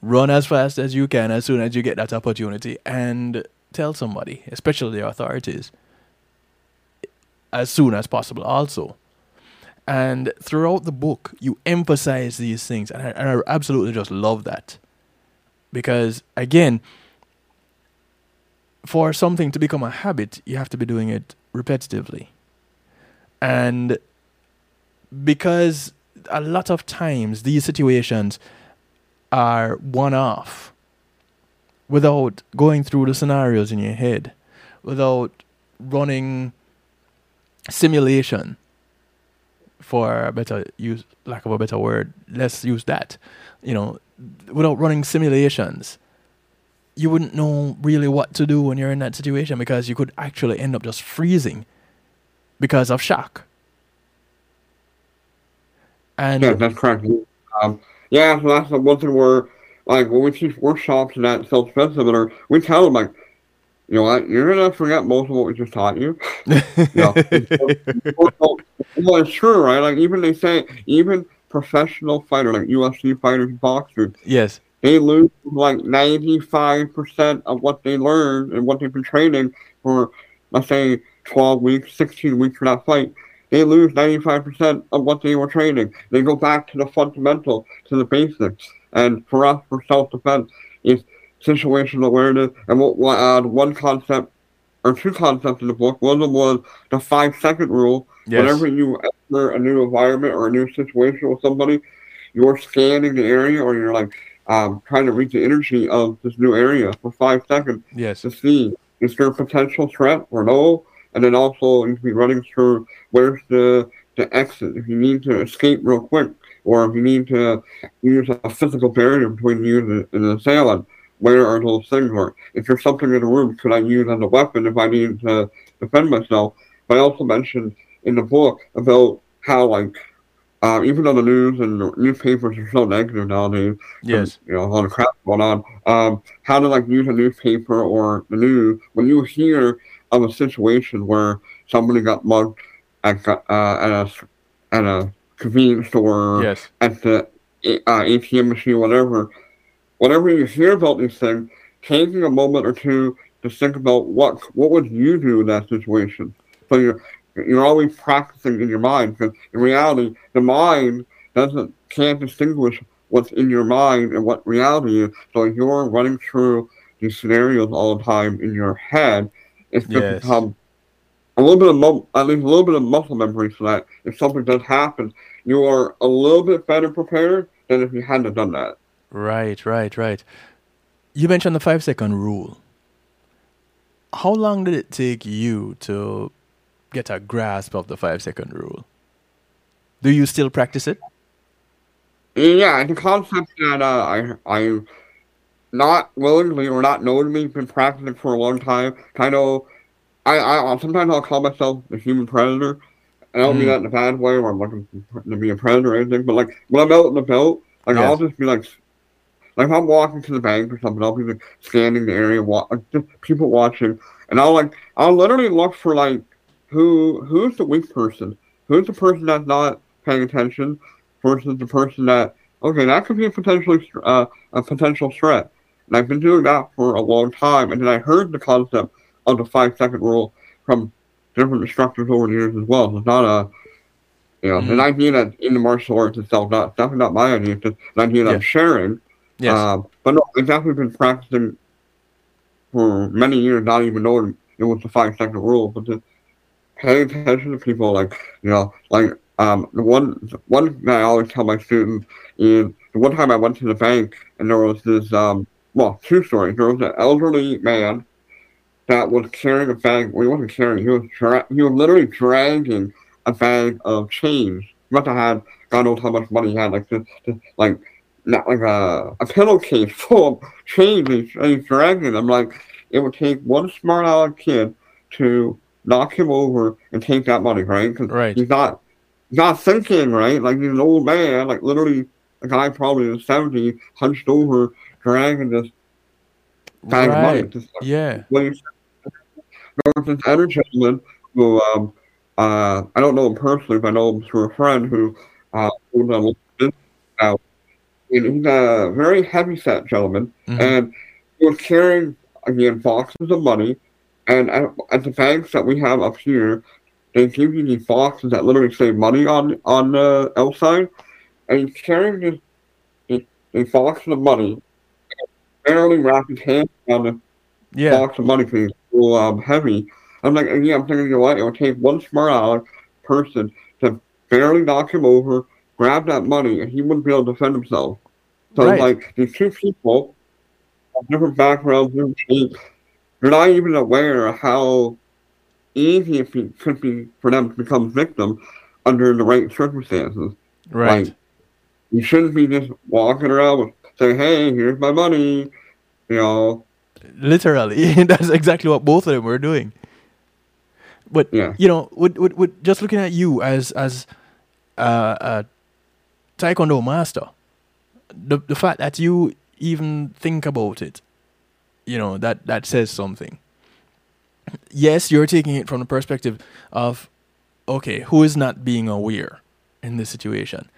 Run as fast as you can as soon as you get that opportunity and tell somebody, especially the authorities, as soon as possible, also. And throughout the book, you emphasize these things, and I, and I absolutely just love that. Because, again, for something to become a habit, you have to be doing it repetitively. And because a lot of times these situations are one off without going through the scenarios in your head, without running simulation for a better use lack of a better word let's use that you know without running simulations you wouldn't know really what to do when you're in that situation because you could actually end up just freezing because of shock. And yeah, that's correct. Um, yeah, so that's the one thing where, like, when we teach workshops in that self defense seminar, we tell them, like, you know what, you're going to forget most of what we just taught you. know, well, it's true, right? Like, even they say, even professional fighter, like UFC fighters, boxers. Yes they lose like 95% of what they learned and what they've been training for, let's say, 12 weeks, 16 weeks for that fight. They lose 95% of what they were training. They go back to the fundamental, to the basics. And for us, for self-defense, is situational awareness. And we'll, we'll add one concept, or two concepts in the book. One of them was the five-second rule. Yes. Whenever you enter a new environment or a new situation with somebody, you're scanning the area or you're like um, trying to reach the energy of this new area for five seconds yes. to see is there a potential threat or no, and then also you can be running through where's the the exit if you need to escape real quick, or if you need to use a physical barrier between you and the, and the assailant. Where are those things? Or if there's something in the room, could I use as a weapon if I need to defend myself? But I also mentioned in the book about how like uh, even though the news and newspapers are so negative nowadays, yes, you know, all the crap going on. Um, how to like use a newspaper or the news when you hear of a situation where somebody got mugged at uh, at a at a convenience store, yes. at the uh, ATM machine, whatever. Whenever you hear about these things, taking a moment or two to think about what what would you do in that situation. So you're you're always practicing in your mind because in reality, the mind doesn't can't distinguish what's in your mind and what reality is. So you're running through these scenarios all the time in your head. It's just yes. become a little bit of mu- at least a little bit of muscle memory so that if something does happen, you are a little bit better prepared than if you hadn't done that. Right, right, right. You mentioned the five second rule. How long did it take you to get a grasp of the five second rule. Do you still practice it? Yeah, the concept that uh, I I not willingly or not knowingly been practicing for a long time. Kind of, I I sometimes I'll call myself the human predator. I don't mm. mean that in a bad way, where I'm looking to be a predator or anything. But like when I'm out in the belt, like yes. I'll just be like, like if I'm walking to the bank or something, I'll be like scanning the area, wa- just people watching, and I'll like I'll literally look for like who who's the weak person? Who's the person that's not paying attention versus the person that okay, that could be a potentially uh, a potential threat. And I've been doing that for a long time. And then I heard the concept of the five second rule from different instructors over the years as well. It's not a you know, mm-hmm. an idea that in the martial arts itself, not definitely not my idea, it's just an idea that yeah. I'm sharing. Yes. Um, but no, I've definitely been practicing for many years, not even knowing it was the five second rule, but just pay attention to people like you know, like um the one one thing I always tell my students is the one time I went to the bank and there was this um well two stories. There was an elderly man that was carrying a bag. Well, he wasn't carrying. He was dra- he was literally dragging a bag of change. He must have had God knows how much money he had, like just, just like not like a, a pillowcase full of change and he's dragging. I'm like, it would take one smart aleck kid to knock him over and take that money, right? Because right. he's not he's not thinking, right? Like he's an old man, like literally a guy probably in the 70s, hunched over, dragging this bag right. money. Just, yeah. There was this other gentleman who um, uh, I don't know him personally, but I know him through a friend who uh, owns a business. And he's a very heavy set gentleman, mm-hmm. and he was carrying again boxes of money. And at, at, the banks that we have up here, they give you these boxes that literally say money on on the outside, and he's carrying this this, this box of money, barely wrapping his hand on the yeah. box of money because it's so um, heavy I'm like, yeah, I'm thinking, you know what? It would take one smart aleck person to barely knock him over, grab that money, and he wouldn't be able to defend himself. So right. like these two people, have different backgrounds, different shapes, they're not even aware of how easy it could be for them to become victims under the right circumstances. Right. Like, you shouldn't be just walking around with saying, "Hey, here's my money," you know. Literally, that's exactly what both of them were doing. But yeah. you know, with, with, with just looking at you as as uh, a taekwondo master, the the fact that you even think about it, you know, that that says something. Yes, you're taking it from the perspective of, okay, who is not being aware in this situation,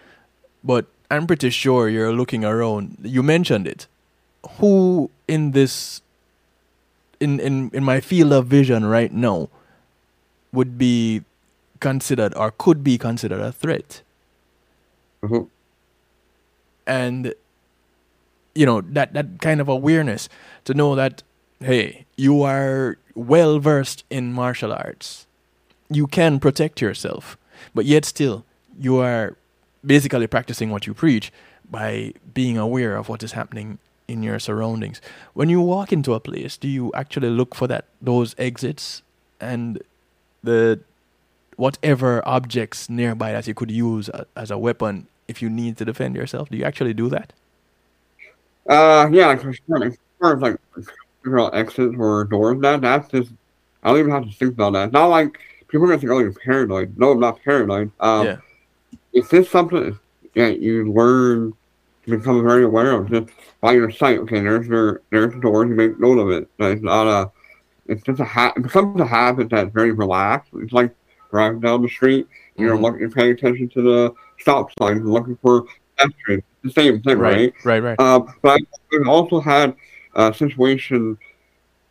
but I'm pretty sure you're looking around. You mentioned it. Who in this, in in in my field of vision right now, would be considered or could be considered a threat. Mm-hmm. And you know that that kind of awareness to know that hey, you are well versed in martial arts. You can protect yourself, but yet still you are basically practicing what you preach by being aware of what is happening in your surroundings. When you walk into a place, do you actually look for that those exits and the whatever objects nearby that you could use a, as a weapon if you need to defend yourself? Do you actually do that? Uh, yeah, sure. As far as like figure exits or doors, that that's just I don't even have to think about that. Not like people are gonna think, "Oh, you're paranoid." No, I'm not paranoid. Um, yeah. Is this something that you learn to become very aware of just by your sight? Okay, there's your there's the door. You make note of it. It's not a it's just a ha- it becomes a habit that's very relaxed. It's like driving down the street. You're mm-hmm. looking, paying attention to the stop signs, looking for pedestrians. The same thing, right? Right, right. right. Um, but I've also had a situation.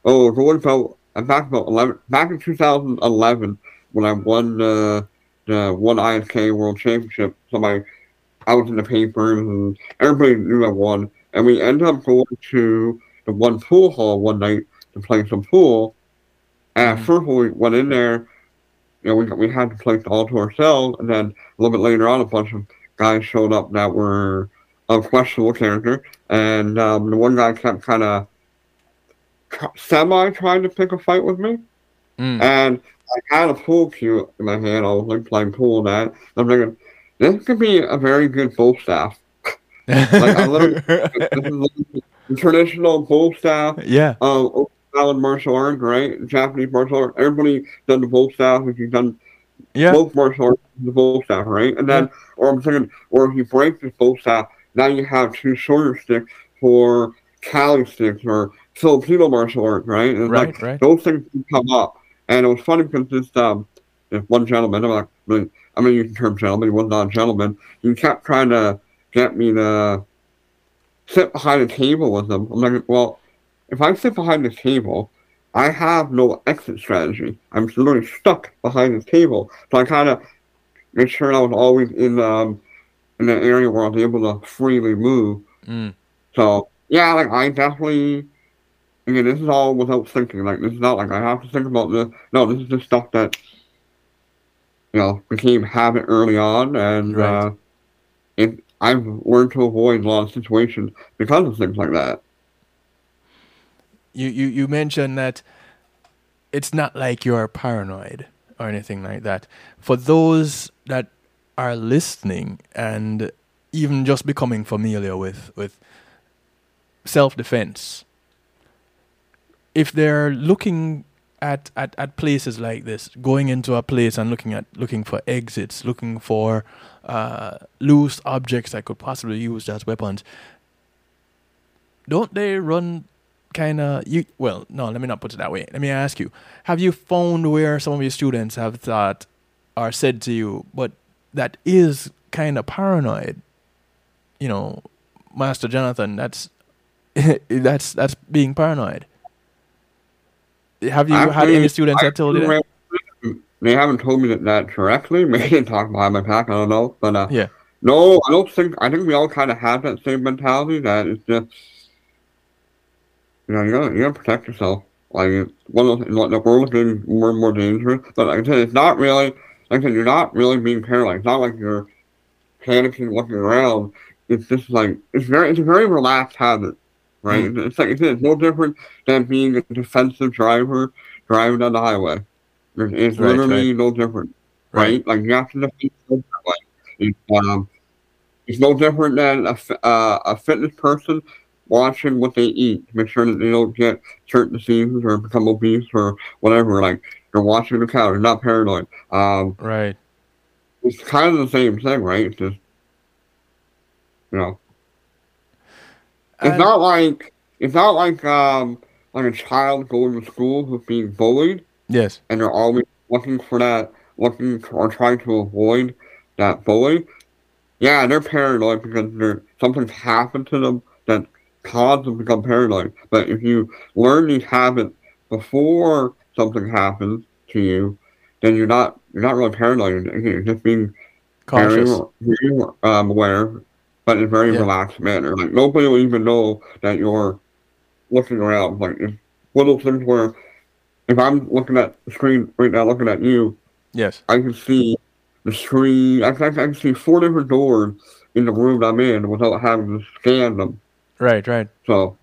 Oh, what about back about eleven back in 2011 when I won the the one ISKA World Championship. So Somebody, I was in the papers and everybody knew I won. And we ended up going to the one pool hall one night to play some pool. And mm-hmm. first, when we went in there, you know, we, we had the place all to ourselves. And then a little bit later on, a bunch of guys showed up that were of questionable character. And um, the one guy kept kind of semi trying to pick a fight with me. Mm. And I had a pool cue in my hand. I was like playing pool and that. I'm thinking, this could be a very good bo staff. like, I literally, this is traditional bo staff. Yeah. Um, Valid martial arts, right? Japanese martial arts. Everybody done the bo staff. If you've done yeah. both martial arts, the bo staff, right? And then, yeah. or I'm thinking, or if you break the bo staff, now you have two shorter sticks for Kali sticks or Filipino martial arts, right? And right, like, right. Those things can come up. And it was funny because this, um, this one gentleman, I'm not really, I'm going to use the term gentleman, he was not a gentleman, he kept trying to get me to sit behind a table with him. I'm like, well, if I sit behind the table, I have no exit strategy. I'm literally stuck behind the table. So I kind of made sure I was always in um in the area where I was able to freely move. Mm. So yeah, like I definitely. Again, this is all without thinking. Like this is not like I have to think about this. No, this is just stuff that you know became habit early on, and Right. uh, it I've learned to avoid a lot of situations because of things like that. You you you mentioned that it's not like you're paranoid or anything like that. For those that are listening and even just becoming familiar with with self defense, if they're looking at, at, at places like this, going into a place and looking at looking for exits, looking for uh, loose objects that could possibly use as weapons, don't they run kind of you? Well, no, let me not put it that way. Let me ask you: Have you found where some of your students have thought or said to you, but that is kind of paranoid? You know, Master Jonathan, that's that's that's being paranoid. Have you had any students I you They haven't told me that, that directly. Maybe they talk behind my back. I don't know, but uh, Yeah. no, I don't think. I think we all kind of have that same mentality that it's just you know you gotta you gotta protect yourself. Like one of those, like the world is getting more and more dangerous. But like I said, it's not really like I said, you're not really being paranoid. It's not like you're panicking, looking around. It's just like it's very it's a very relaxed habit, right? Mm. It's like it's no different than being a defensive driver driving on the highway. It's, it's Right, literally no different, right? Like you have to defend yourself that way. It's, um, it's no different than a, uh, a fitness person watching what they eat to make sure that they don't get certain diseases or become obese or whatever. Like you're watching the cow, you're not paranoid. Um, Right. it's kind of the same thing, right? It's just, you know, it's And- not like it's not like um like a child going to school who's being bullied yes. and they're always looking for that, looking or trying to avoid that bully. Yeah, they're paranoid because they're, something's happened to them that caused them to become paranoid. But if you learn these habits before something happens to you, then you're not you're not really paranoid. You're just being Cautious. very, very um, aware, but in a very Yeah. relaxed manner. Like nobody will even know that you're looking around. Like it's those things where if I'm looking at the screen right now, looking at you, Yes. I can see the screen. I can, I can see four different doors in the room I'm in without having to scan them. Right. Right. So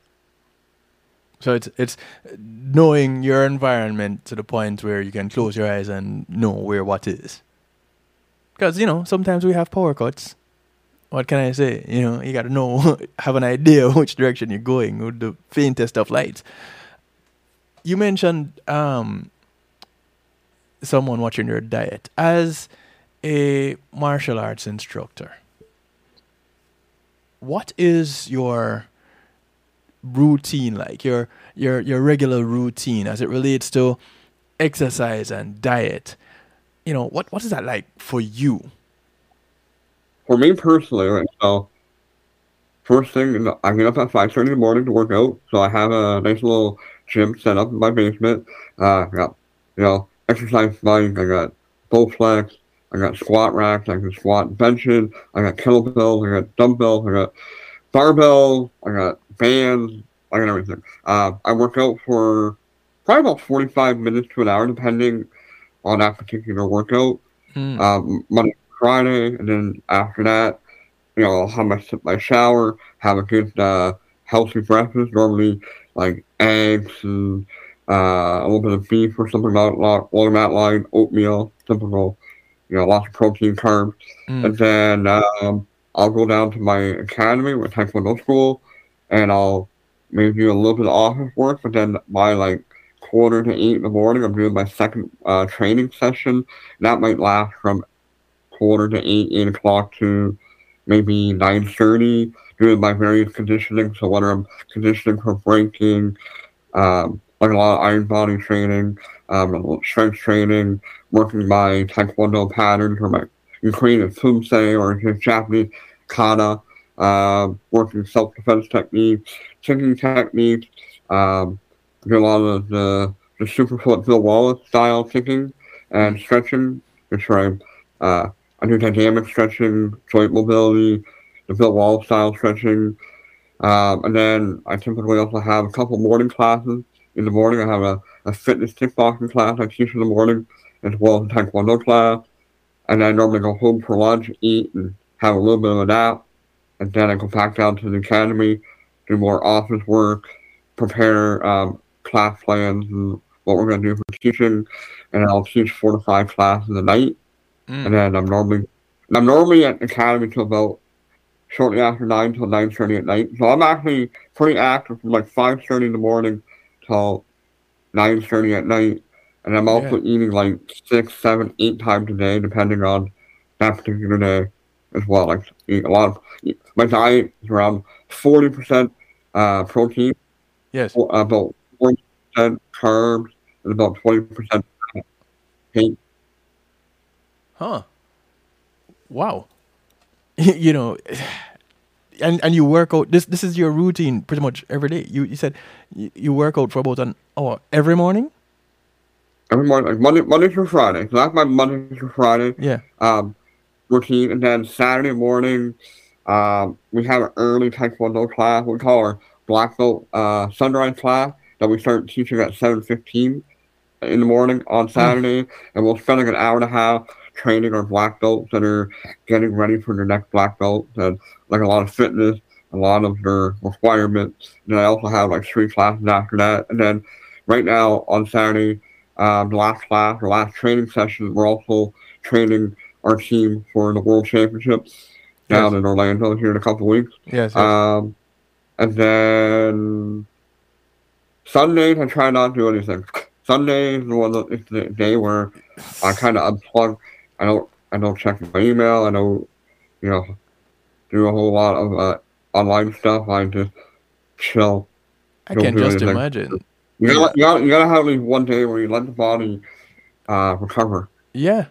So it's it's knowing your environment to the point where you can close your eyes and know where what is. Because you know sometimes we have power cuts. What can I say? You know you got to know, have an idea which direction you're going with the faintest of lights. You mentioned um, someone watching your diet as a martial arts instructor. What is your routine like your your your regular routine as it relates to exercise and diet you know what what is that like for you for me personally, right so first thing in I get up at five thirty in the morning to work out. So I have a nice little gym set up in my basement. Uh, I got you know exercise bike. I got Bowflex. I got squat racks. I can squat benches. I got kettlebells. I got dumbbells. I got barbells. I got bands. I got everything. Uh, I work out for probably about forty five minutes to an hour, depending on that particular workout Hmm. um, Monday, Friday, and then after that, you know, I'll have my my shower, have a good uh, healthy breakfast, normally like eggs and uh, a little bit of beef or something along, that line, oatmeal, typical, you know, lots of protein, carbs, Hmm. and then um, I'll go down to my academy with Taekwondo school, and I'll maybe do a little bit of office work, but then by like quarter to eight in the morning, I'm doing my second uh, training session. That might last from quarter to eight, eight o'clock to maybe nine thirty. Doing my various conditioning, so whether I'm conditioning for breaking, um, like a lot of iron body training, um, strength training, working my taekwondo patterns or my Ukrainian poomsae or just Japanese kata, uh, working self-defense techniques, kicking techniques, um, do a lot of the, the Superfoot Bill Wallace style kicking and stretching, which I, uh, I do dynamic stretching, joint mobility, the Bill Wallace style stretching, um, and then I typically also have a couple morning classes. In the morning, I have a, a fitness kickboxing class I teach in the morning, as well as a taekwondo class. And then I normally go home for lunch, eat, and have a little bit of a nap. And then I go back down to the academy, do more office work, prepare um, class plans and what we're going to do for teaching. And I'll teach four to five classes a night. Mm. And then I'm normally I'm normally at the academy till about shortly after 9 till 9.30 at night. So I'm actually pretty active from like 5.30 in the morning till 9.30 at night. And I'm also yeah. eating like six, seven, eight times a day, depending on that particular day as well. Like eat a lot of, my diet is around 40% uh, protein. Yes. About 40% carbs and about 20% paint. Huh. Wow. you know, and and you work out. This this is your routine pretty much every day. You you said you, you work out for about an hour every morning. Every morning, like Monday, Monday through Friday. So that's my Monday through Friday. Yeah. Um, routine, and then Saturday morning, um, we have an early Taekwondo class. We call our black belt uh, sunrise class that we start teaching at seven fifteen in the morning on hmm. Saturday, mm. and we'll spend like an hour and a half training our black belts that are getting ready for their next black belt and like a lot of fitness, a lot of their requirements. And I also have like three classes after that. And then right now on Saturday, um, the last class, the last training session, we're also training our team for the World Championships down yes. in Orlando here in a couple weeks. Yes. yes. Um, and then Sundays, I try not to do anything. Sunday is the, one, the day where I kind of unplug I don't I don't check my email. I don't you know do a whole lot of uh, online stuff. I just chill. I can just anything. imagine. You gotta, you gotta, you gotta have at least one day where you let the body uh, recover. Yeah,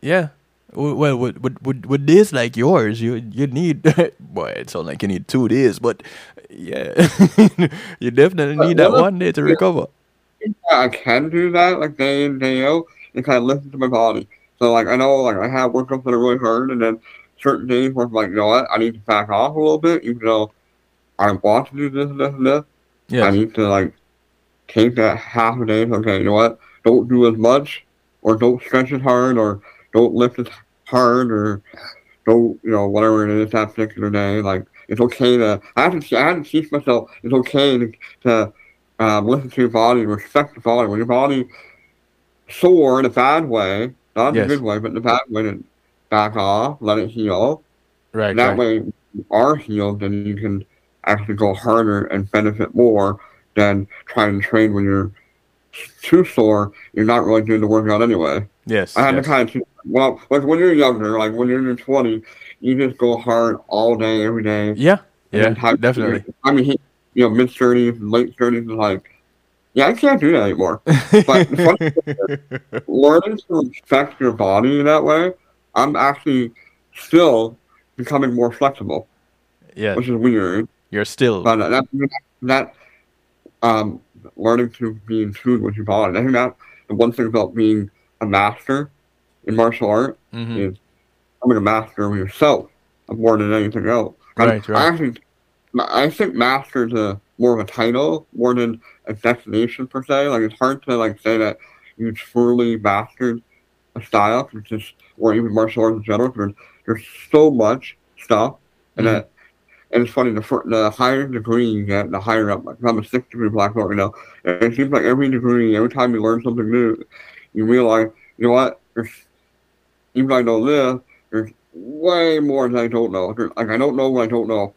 yeah. Well, with, with with with this like yours, you you need. boy, it sounds like you need two days, but yeah, you definitely need that one day to recover. I can do that, like day in day out, and kind of listen to my body. So like I know like I have workouts that are really hard, and then certain days where I'm like, you know what, I need to back off a little bit, even though I want to do this, and this, and this. Yes. I need to like take that half a day. Okay, you know what? Don't do as much, or don't stretch as hard, or don't lift as hard, or don't you know whatever it is that particular day. Like it's okay to I have to I have to teach myself it's okay to, to um, listen to your body, respect the body. When your body sore in a bad way, not yes. a good way, but in the bad way to back off, let it heal. Right. that right. way, you are healed, then you can actually go harder and benefit more than trying to train when you're too sore. You're not really doing the workout anyway. Yes. I had yes. to kind of well, like when you're younger, like when you're in your 20s, you just go hard all day, every day. Yeah. Yeah. Definitely. I mean, he, you know, mid 30s, late 30s, like yeah, I can't do that anymore. But learning to respect your body that way, I'm actually still becoming more flexible. Yeah, which is weird. You're still, but that that um learning to be in tune with your body. I think that the one thing about being a master in martial art mm-hmm. is becoming a master of yourself more than anything else. Right, right. I actually, I think master is a more of a title more than a destination per se. Like it's hard to like say that you truly mastered a style, which is or even martial arts in general. There's, there's so much stuff, and mm-hmm. that and it's funny. The the higher degree you get, the higher up. Like I'm a six degree black belt right now, and it seems like every degree, every time you learn something new, you realize, you know what? There's even though I know this, there's way more than I don't know. There's, like I don't know what I don't know.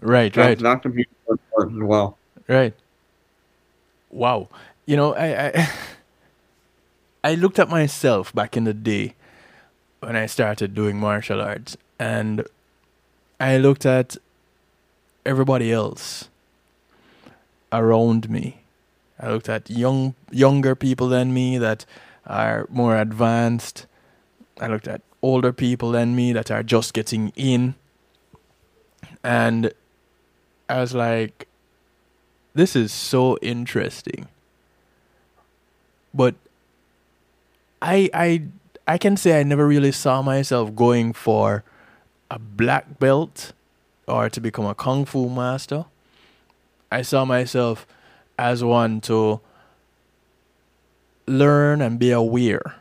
Right, That's right. Not to be as well. Right. Wow. You know, I, I I looked at myself back in the day when I started doing martial arts and I looked at everybody else around me. I looked at young younger people than me that are more advanced. I looked at older people than me that are just getting in. And I was like, this is so interesting. But I I I can say I never really saw myself going for a black belt or to become a kung fu master. I saw myself as one to learn and be aware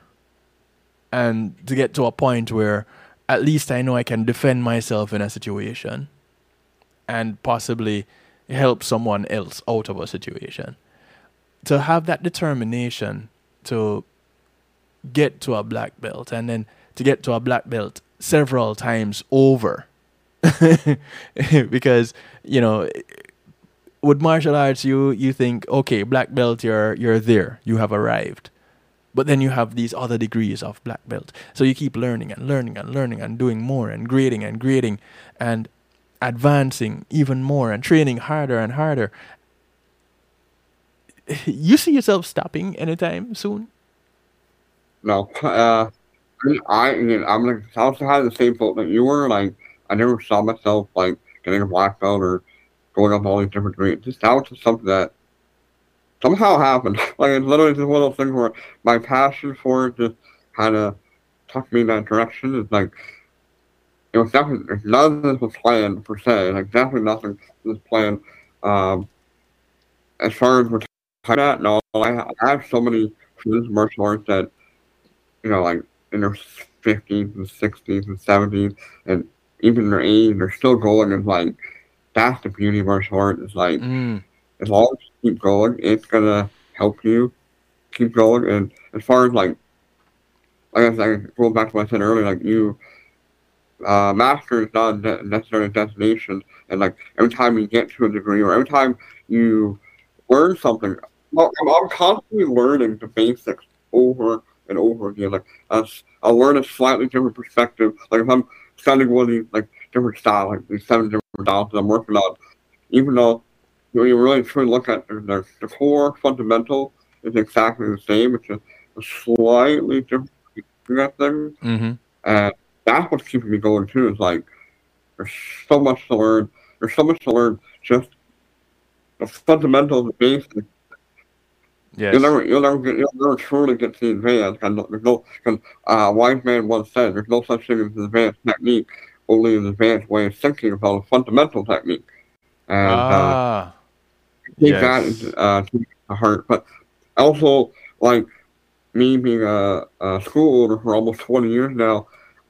and to get to a point where at least I know I can defend myself in a situation and possibly help someone else out of a situation. To have that determination to get to a black belt and then to get to a black belt several times over. because, you know, with martial arts you you think, okay, black belt you're you're there, you have arrived. But then you have these other degrees of black belt. So you keep learning and learning and learning and doing more and grading and grading and advancing even more and training harder and harder. You see yourself stopping anytime soon? No. Uh, I, I'm like, I also had the same thought that you were. Like, I never saw myself like getting a black belt or going up all these different grades. Just that was just something that somehow happened. Like it's literally just one of those things where my passion for it just kind of took me in that direction. It's like it was definitely none of this was planned per se. Like definitely nothing was planned. Um, as far as about, no, I, I have so many friends martial arts that you know, like in their fifties and sixties and seventies, and even their age, they're still going. And like that's the beauty of martial arts. Is like Mm. as long as you keep going, it's gonna help you keep going. And as far as like, like I said, going back to what I said earlier, like you, uh, master is not ne- necessarily a destination. And like every time you get to a degree, or every time you learn something, well, I'm, I'm constantly learning the basics over and over again. Like uh, I'll learn a slightly different perspective. Like if I'm studying one of these like different styles, like these seven different styles that I'm working on, even though you, know, you really truly look at the, the, the core fundamental is exactly the same. It's just a slightly different thing. Mm-hmm. And that's what's keeping me going too. Is like there's so much to learn. There's so much to learn. Just the fundamentals, the basics. Yes. You'll never, you'll never get, you'll never truly get to the advanced. And there's no, because uh, wise man once said, there's no such thing as an advanced technique, only an advanced way of thinking about a fundamental technique. And uh, ah. take Yes. that uh, to heart. But also, like me being a, a school owner for almost 20 years now,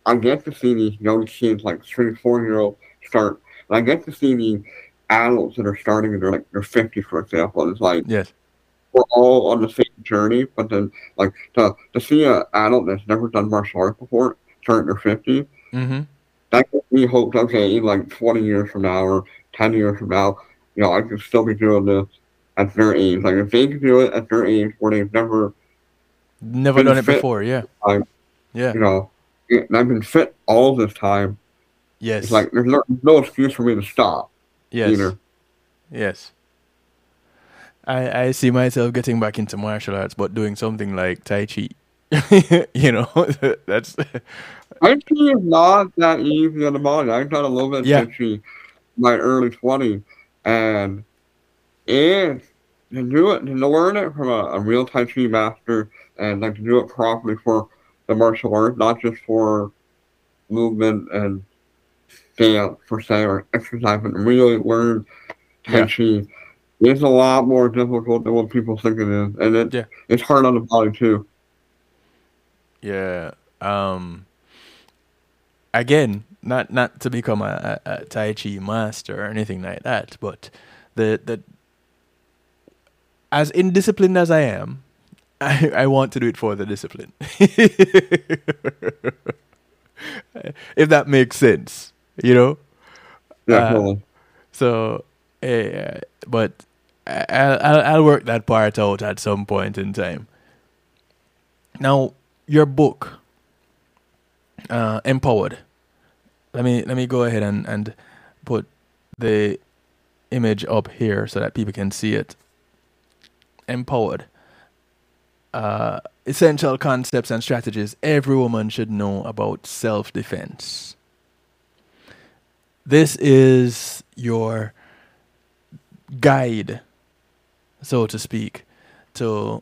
I get to see these young kids, like three, four year olds, start. And I get to see these adults that are starting in their like their 50s, for example. It's like Yes. we're all on the same journey, but then like to to see an adult that's never done martial arts before start in their 50s, Mm-hmm. that gives me hope. Okay, like 20 years from now or 10 years from now, you know, I could still be doing this at their age. Like if they can do it at their age where they've never, Never done it fit. before. Yeah. I'm- Yeah. you know, and I've been fit all this time. Yes. It's like there's no, no excuse for me to stop yes. either. Yes. I I see myself getting back into martial arts, but doing something like Tai Chi. you know, that's Tai Chi is not that easy on the body. I've done a little bit of Yeah. Tai Chi in my early 20s, and it, to do it, and to learn it from a, a real Tai Chi master, and like to do it properly for the martial art, not just for movement and dance per se or exercise, but really learn Tai Yeah. Chi is a lot more difficult than what people think it is, and it Yeah. it's hard on the body too. yeah. Um. Again, not not to become a, a, a Tai Chi master or anything like that, but the the as indisciplined as I am, I I want to do it for the discipline. if that makes sense, you know. Definitely. So, eh, but I- I'll, I'll I'll work that part out at some point in time. Now, your book, uh, empowered. Let me let me go ahead and and put the image up here so that people can see it. Empowered. Uh, essential concepts and strategies every woman should know about self defense. this is your guide, so to speak, to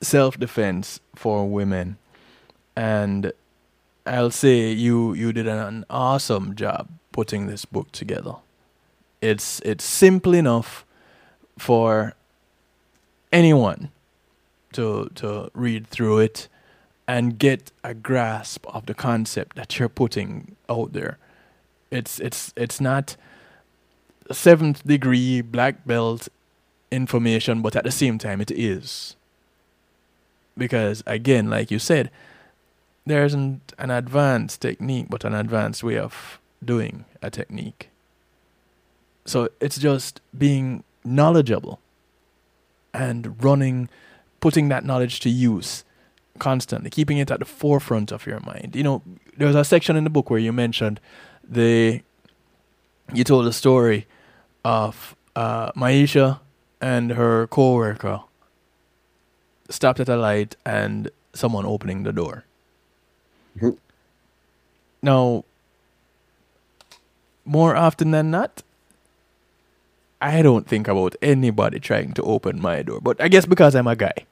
self defense for women. And I'll say you you did an awesome job putting this book together. It's it's simple enough for anyone to to read through it and get a grasp of the concept that you're putting out there. It's it's it's not seventh degree black belt information, but at the same time it is. Because again, like you said, there isn't an advanced technique, but an advanced way of doing a technique. So it's just being knowledgeable and running, putting that knowledge to use constantly, keeping it at the forefront of your mind. You know, there's a section in the book where you mentioned the, you told a story of uh, Maisha and her coworker stopped at a light and someone opening the door. Mm-hmm. Now, more often than not, I don't think about anybody trying to open my door. But I guess because I'm a guy.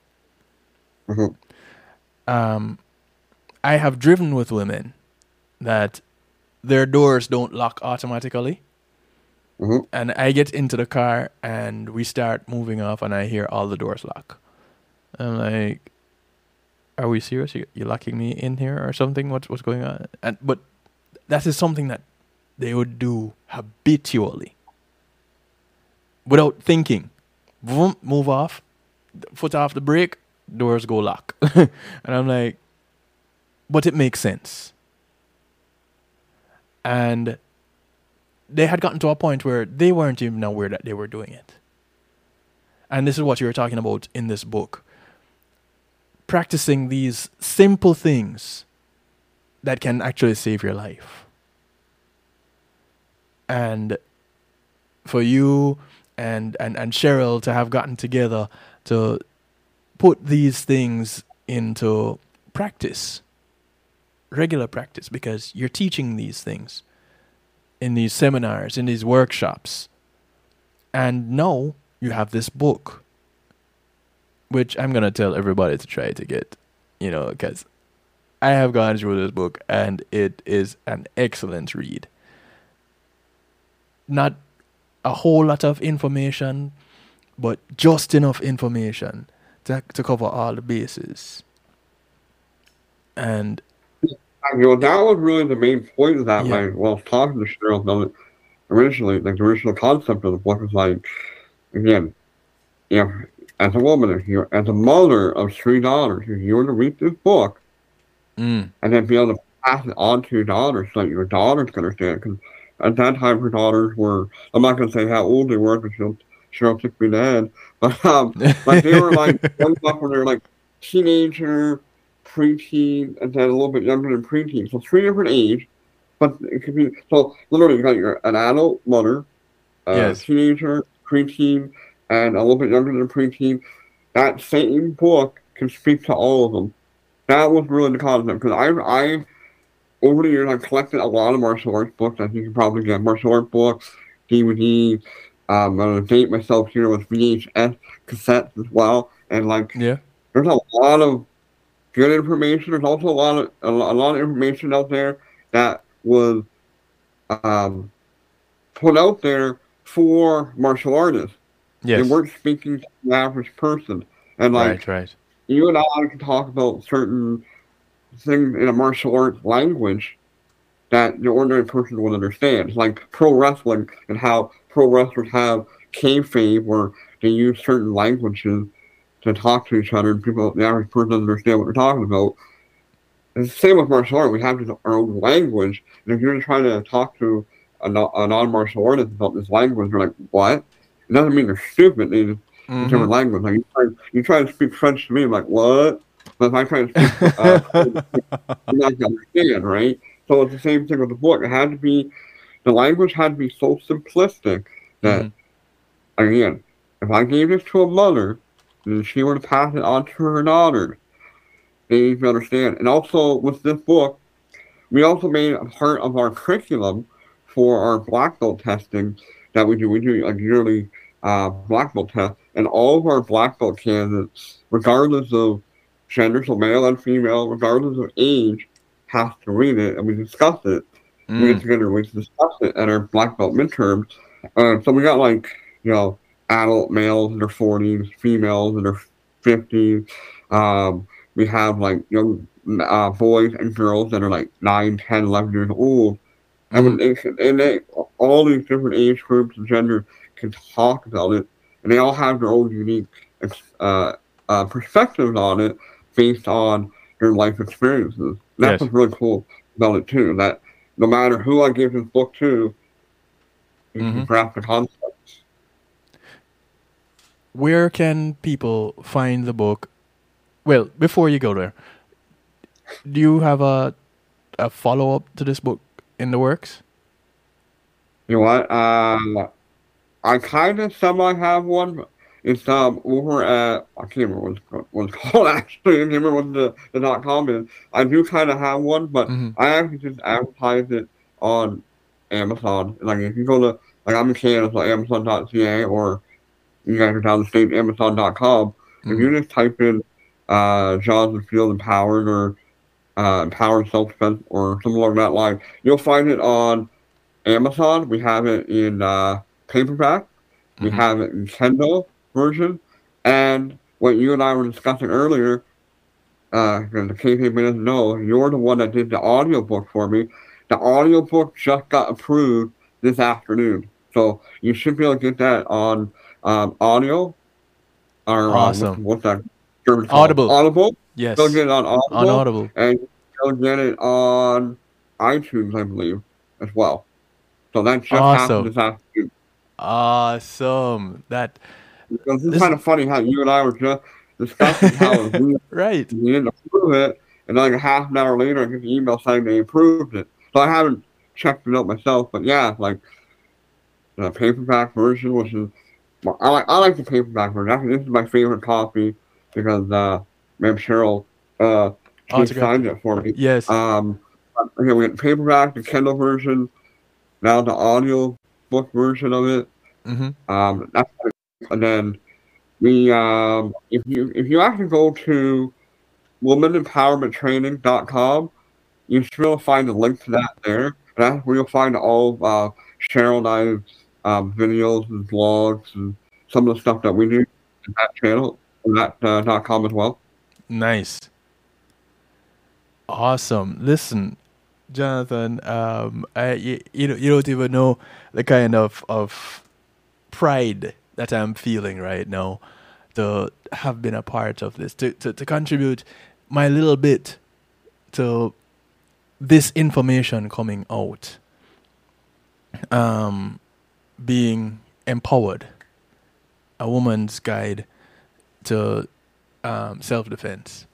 Mm-hmm. Um, I have driven with women that their doors don't lock automatically. Mm-hmm. And I get into the car and we start moving off, and I hear all the doors lock. I'm like, "Are we serious? You, you locking me in here or something? What's what's going on?" And but that is something that they would do habitually, without thinking. Vroom, move off, foot off the brake, doors go lock, and I'm like, but it makes sense. And they had gotten to a point where they weren't even aware that they were doing it. And this is what you were talking about in this book. Practicing these simple things that can actually save your life. And for you and, and, and Cheryl to have gotten together to put these things into practice, regular practice, because you're teaching these things in these seminars, in these workshops. And now you have this book, which I'm going to tell everybody to try to get, you know, because I have gone through this book and it is an excellent read. Not a whole lot of information, but just enough information to, to cover all the bases. And you know, that was really the main point of that. Yeah. Like, well, talking to Cheryl about it originally, like the original concept of the book was like, again, you know, as a woman, if you're as a mother of three daughters, if you were to read this book mm. and then be able to pass it on to your daughters so that your daughters can understand, because at that time her daughters were, I'm not going to say how old they were, because she'll, she'll took me dead, um, like they were like, one when they're like teenager, preteen, and then a little bit younger than preteen. So three different age, but it could be so literally you got your an adult mother, a yes. teenager, preteen, and a little bit younger than preteen. That same book can speak to all of them. That was really the concept because I I over the years I've collected a lot of martial arts books. I think you can probably get martial arts books, DVDs. Um, I'm gonna date myself here with VHS cassettes as well, and like yeah, there's a lot of good information. There's also a lot of a, lot of information out there that was um, put out there for martial artists. Yes. They weren't speaking to the average person. And like right, right. you and I can talk about certain things in a martial arts language that the ordinary person would understand. Like pro wrestling and how pro wrestlers have kayfabe where they use certain languages to talk to each other and people, the average person doesn't understand what we're talking about. And the same with martial art. We have our own language. And if you're trying to talk to a, a non-martial artist about this language, they're like, what? It doesn't mean they're stupid. They just mm-hmm. different language. Like you try, you try to speak French to me, I'm like, what? But if I try to speak, uh, you're not going to understand, right? So it's the same thing with the book. It had to be, the language had to be so simplistic that, mm-hmm. again, if I gave this to a mother and she would pass it on to her daughter. They need to understand. And also with this book, we also made a part of our curriculum for for our black belt testing that we do, we do a yearly uh, black belt test, and all of our black belt candidates, regardless of gender, so male and female, regardless of age, have to read it, and we discuss it. Mm. We get together, we discuss it at our black belt midterms. Uh, so we got like, you know, adult males in their 40s, females in their 50s. Um, we have like young uh, boys and girls that are like 9, 10, 11 years old. And, they, and they, all these different age groups and genders can talk about it, and they all have their own unique uh, uh, perspectives on it based on their life experiences. And that's yes. what's really cool about it too. That no matter who I give this book to, you mm-hmm. can grasp the concepts. Where can people find the book? Well, before you go there, do you have a a follow up to this book in the works? You know what? Uh, I kind of semi have one. It's um over at I can't remember what it's called actually. I can't remember what the, the dot com is. I do kind of have one, but mm-hmm. I actually just advertise it on Amazon. Like if you go to like I'm in Canada, so Amazon.ca or you guys are down the state, Amazon.com. Mm-hmm. If you just type in uh, Jonathan Field Empowered or uh, Empowered Self Defense or something along that line, you'll find it on Amazon. We have it in uh, paperback. We mm-hmm. have it in Kindle version. And what you and I were discussing earlier, uh, because the KP doesn't know, you're the one that did the audiobook for me. The audiobook just got approved this afternoon. So you should be able to get that on um, audio. Or, um, awesome. Um, what's, that? Audible. Audible. Yes. You'll get it on Audible. On Audible. And you'll get it on iTunes, I believe, as well. So that just awesome. happened this afternoon. Awesome. That. Because it's this... kind of funny how you and I were just discussing how we, right. we didn't approve it, and like a half an hour later, I get the email saying they approved it. So I haven't checked it out myself, but yeah, like the paperback version, which is I like I like the paperback version. Actually, this is my favorite copy because uh, Ma'am Cheryl uh, she signed it for me. Yes. Um. Okay, we got the paperback, the Kindle version, now the audio book version of it. Mm-hmm. Um, that's and then we um, if you if you actually go to womanempowermenttraining.com, you to find a link to that there. That's where you'll find all of uh, Cheryl and I's um, videos and blogs and some of the stuff that we do in that channel, that uh, dot com as well. Nice. Awesome. Listen, Jonathan, um, I, you, you don't even know the kind of, of pride that I'm feeling right now to have been a part of this, to, to, to contribute my little bit to this information coming out, um, being empowered, a woman's guide to um, self defense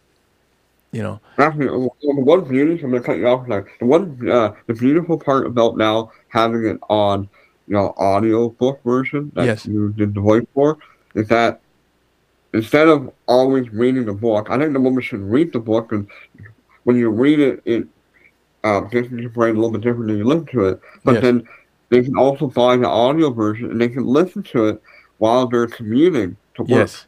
you know. Actually, one I'm gonna cut you off. The one, uh, the beautiful part about now having it on, you know, audio book version that yes. you did the voice for, is that instead of always reading the book, I think the woman should read the book, and when you read it, it uh, gets your brain a little bit different than you listen to it. But yes. then they can also buy the audio version, and they can listen to it while they're commuting to work. Yes.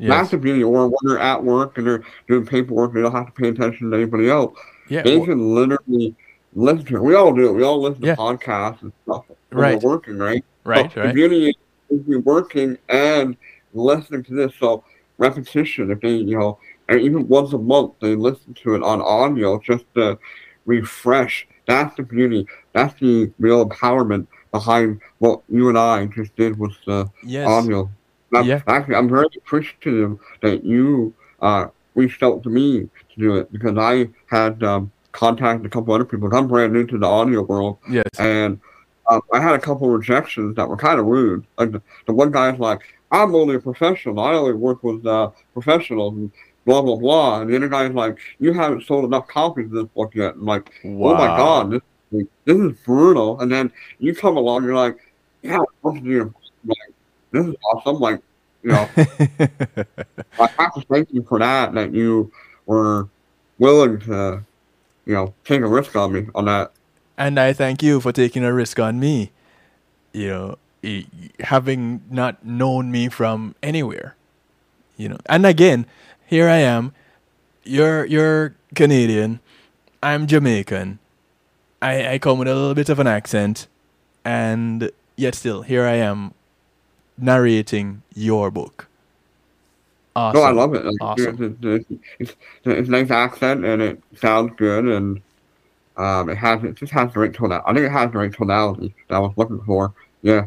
Yes. Massive beauty, or when they're at work and they're doing paperwork, they don't have to pay attention to anybody else. Yeah, they well, can literally listen to. It. We all do. it. We all listen yeah. to podcasts and stuff right. we're working, right? Right. So right. The beauty is be working and listening to this. So repetition, if they, you know, and even once a month they listen to it on audio just to refresh. That's the beauty. That's the real empowerment behind what you and I just did with the yes. audio I'm, yeah. Actually, I'm very appreciative that you uh, reached out to me to do it because I had um, contacted a couple other people. I'm brand new to the audio world. Yes. And um, I had a couple rejections that were kind of rude. Like the, the, one guy's like, I'm only a professional. I only work with uh, professionals and blah, blah, blah. And the other guy's like, you haven't sold enough copies of this book yet. I'm like, wow. oh my God, this, this is brutal. And then you come along, you're like, yeah, I'm like, this is awesome. Like, you know, I have to thank you for that, that you were willing to, you know, take a risk on me on that. And I thank you for taking a risk on me. You know, having not known me from anywhere. You know, and again, here I am. You're you're Canadian. I'm Jamaican. I, I come with a little bit of an accent, and yet still here I am narrating your book. Awesome. No, I love it. Like, awesome. It's, it's, it's, it's, a nice accent and it sounds good and um, it has it just has the right tonality. I think it has the right tonality that I was looking for. Yeah.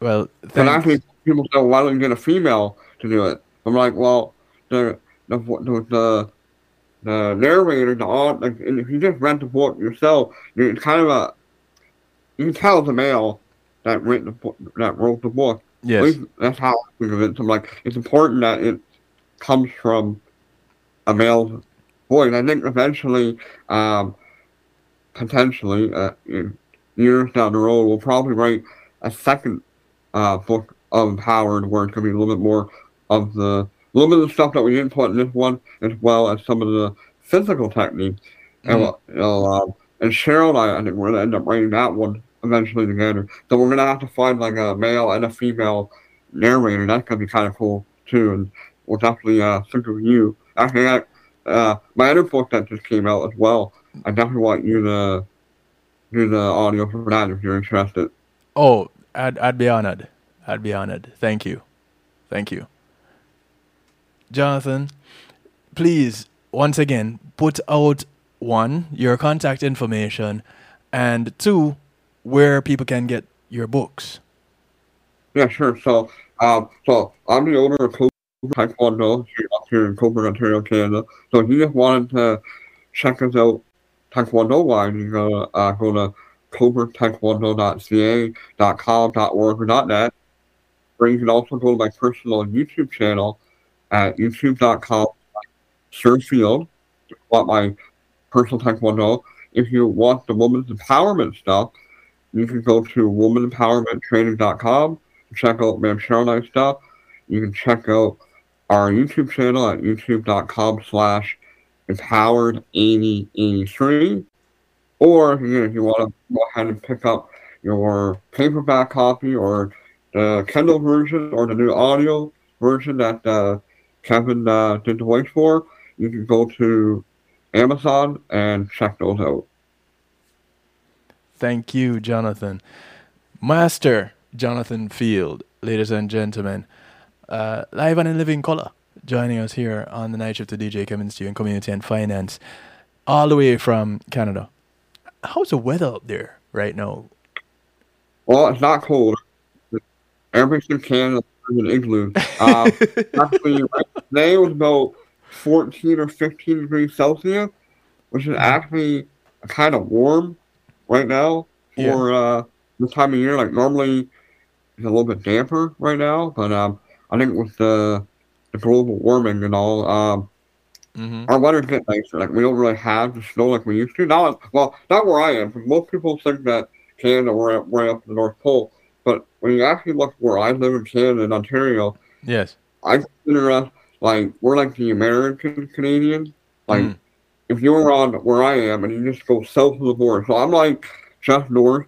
Well, and actually, people say, "Why don't you get a female to do it?" I'm like, "Well, the the the, the narrator, the author, like, if you just read the book yourself, it's kind of a you can tell it's a male that wrote the book, that wrote the book. Yes, that's how I think of it. So I'm like, it's important that it comes from a male voice. I think eventually, um, potentially, uh, years down the road, we'll probably write a second uh, book of Howard where it's going to be a little bit more of the a little bit of the stuff that we didn't put in this one, as well as some of the physical techniques. Mm-hmm. And, uh, and Cheryl and I, I think we're going to end up writing that one eventually together. So we're going to have to find like a male and a female narrator. That's going to be kind of cool too. And we'll definitely uh, think of you. Actually, uh, my other book that just came out as well, I definitely want you to do the audio for that if you're interested. Oh, I'd, I'd be honored. I'd be honored. Thank you. Thank you. Jonathan, please, once again, put out one, your contact information, and two, where people can get your books. Yeah, sure. So, um, so I'm the owner of Cobourg Taekwondo here in Cobourg, Ontario, Canada. So if you just wanted to check us out Taekwondo wise, you go uh, go to cobourgtaekwondo.ca.com.org or you can also go to my personal YouTube channel at youtube.com surfield want my personal taekwondo. If you want the women's empowerment stuff, you can go to womanempowermenttraining.com check out Ma'am Cheryl stuff. You can check out our YouTube channel at youtube.com slash empowered 8083. Or again, if you want to go ahead and pick up your paperback copy or the Kindle version or the new audio version that uh, Kevin uh, did the voice for, you can go to Amazon and check those out. Thank you, Jonathan. Master Jonathan Field, ladies and gentlemen, uh, live and in living color, joining us here on the night shift of DJ Kevin Stew in Community and Finance, all the way from Canada. How's the weather up there right now? Well, it's not cold. Everything Canada is an igloo. Uh, actually, today was about 14 or 15 degrees Celsius, which is actually kind of warm right now for yeah. uh, this time of year. Like normally, it's a little bit damper right now, but um, I think with the the global warming and all, um, mm-hmm. our weather's getting nicer. Like we don't really have the snow like we used to. Not well, not where I am. Most people think that Canada we're way up the North Pole, but when you actually look where I live in Canada and Ontario, yes, I consider us like we're like the American Canadian. Like mm. if you're on where I am and you just go south of the border, so I'm like just north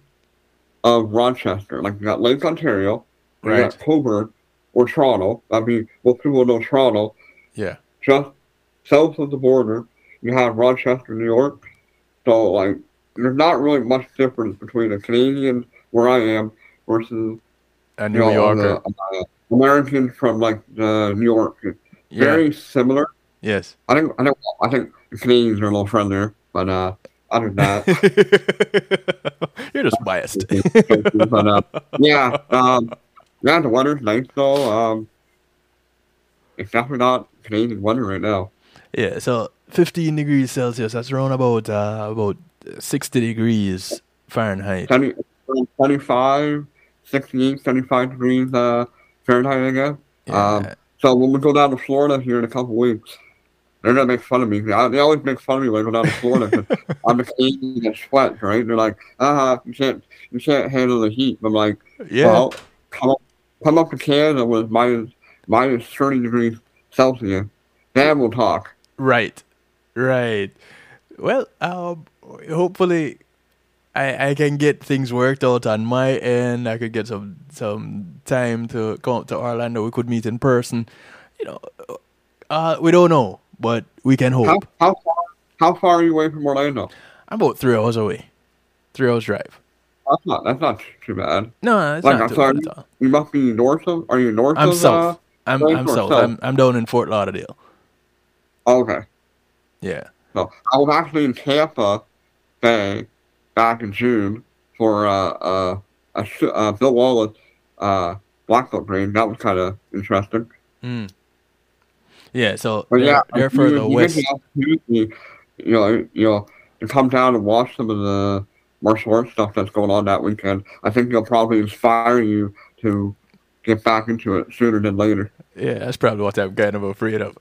of Rochester. Like you got Lake Ontario, you right. got Cobourg or Toronto. I mean, most people know Toronto. Yeah. Just south of the border, you have Rochester, New York. So like, there's not really much difference between a Canadian where I am versus a New you know, Yorker. The, uh, Americans from like uh, New York. Yeah. Very similar. Yes. I think I think I think the Canadians are a little friendlier, but uh, other than that, you're just biased. but uh, yeah, um, yeah, the weather's nice though. Um, it's definitely not Canadian weather right now. Yeah, so 15 degrees Celsius. That's around about uh, about 60 degrees Fahrenheit. 20, 25, 68, 75 degrees uh, Fahrenheit, I guess. Yeah. Um, so when we go down to Florida here in a couple weeks, they're gonna make fun of me. They always make fun of me when I go down to Florida because I'm just eating and sweat, right? They're like, uh huh, you can't you can't handle the heat. I'm like, yeah. Well, come up, come up to Canada with minus minus thirty degrees Celsius. Then we'll talk. Right, right. Well, um, hopefully, I, I can get things worked out on my end. I could get some some time to come up to Orlando. We could meet in person. You know, uh, we don't know, but we can hope. How how far how far are you away from Orlando? I'm about three hours away. Three hours drive. That's not that's not too bad. No, it's Like not I'm too sorry, bad at all. you must be north of. Are you north I'm of? south. I'm north I'm south. south? I'm I'm down in Fort Lauderdale. Uh, okay. Yeah. No, I was actually in Tampa Bay back in June for uh, uh, a uh, Bill Wallace uh, Black Book game. That was kind of interesting. Mm. Yeah. So But they're, yeah, they're if you- further you west. the you know, you know, to come down and watch some of the martial arts stuff that's going on that weekend, I think it'll probably inspire you to get back into it sooner than later. Yeah, that's probably what I'm kind of afraid of.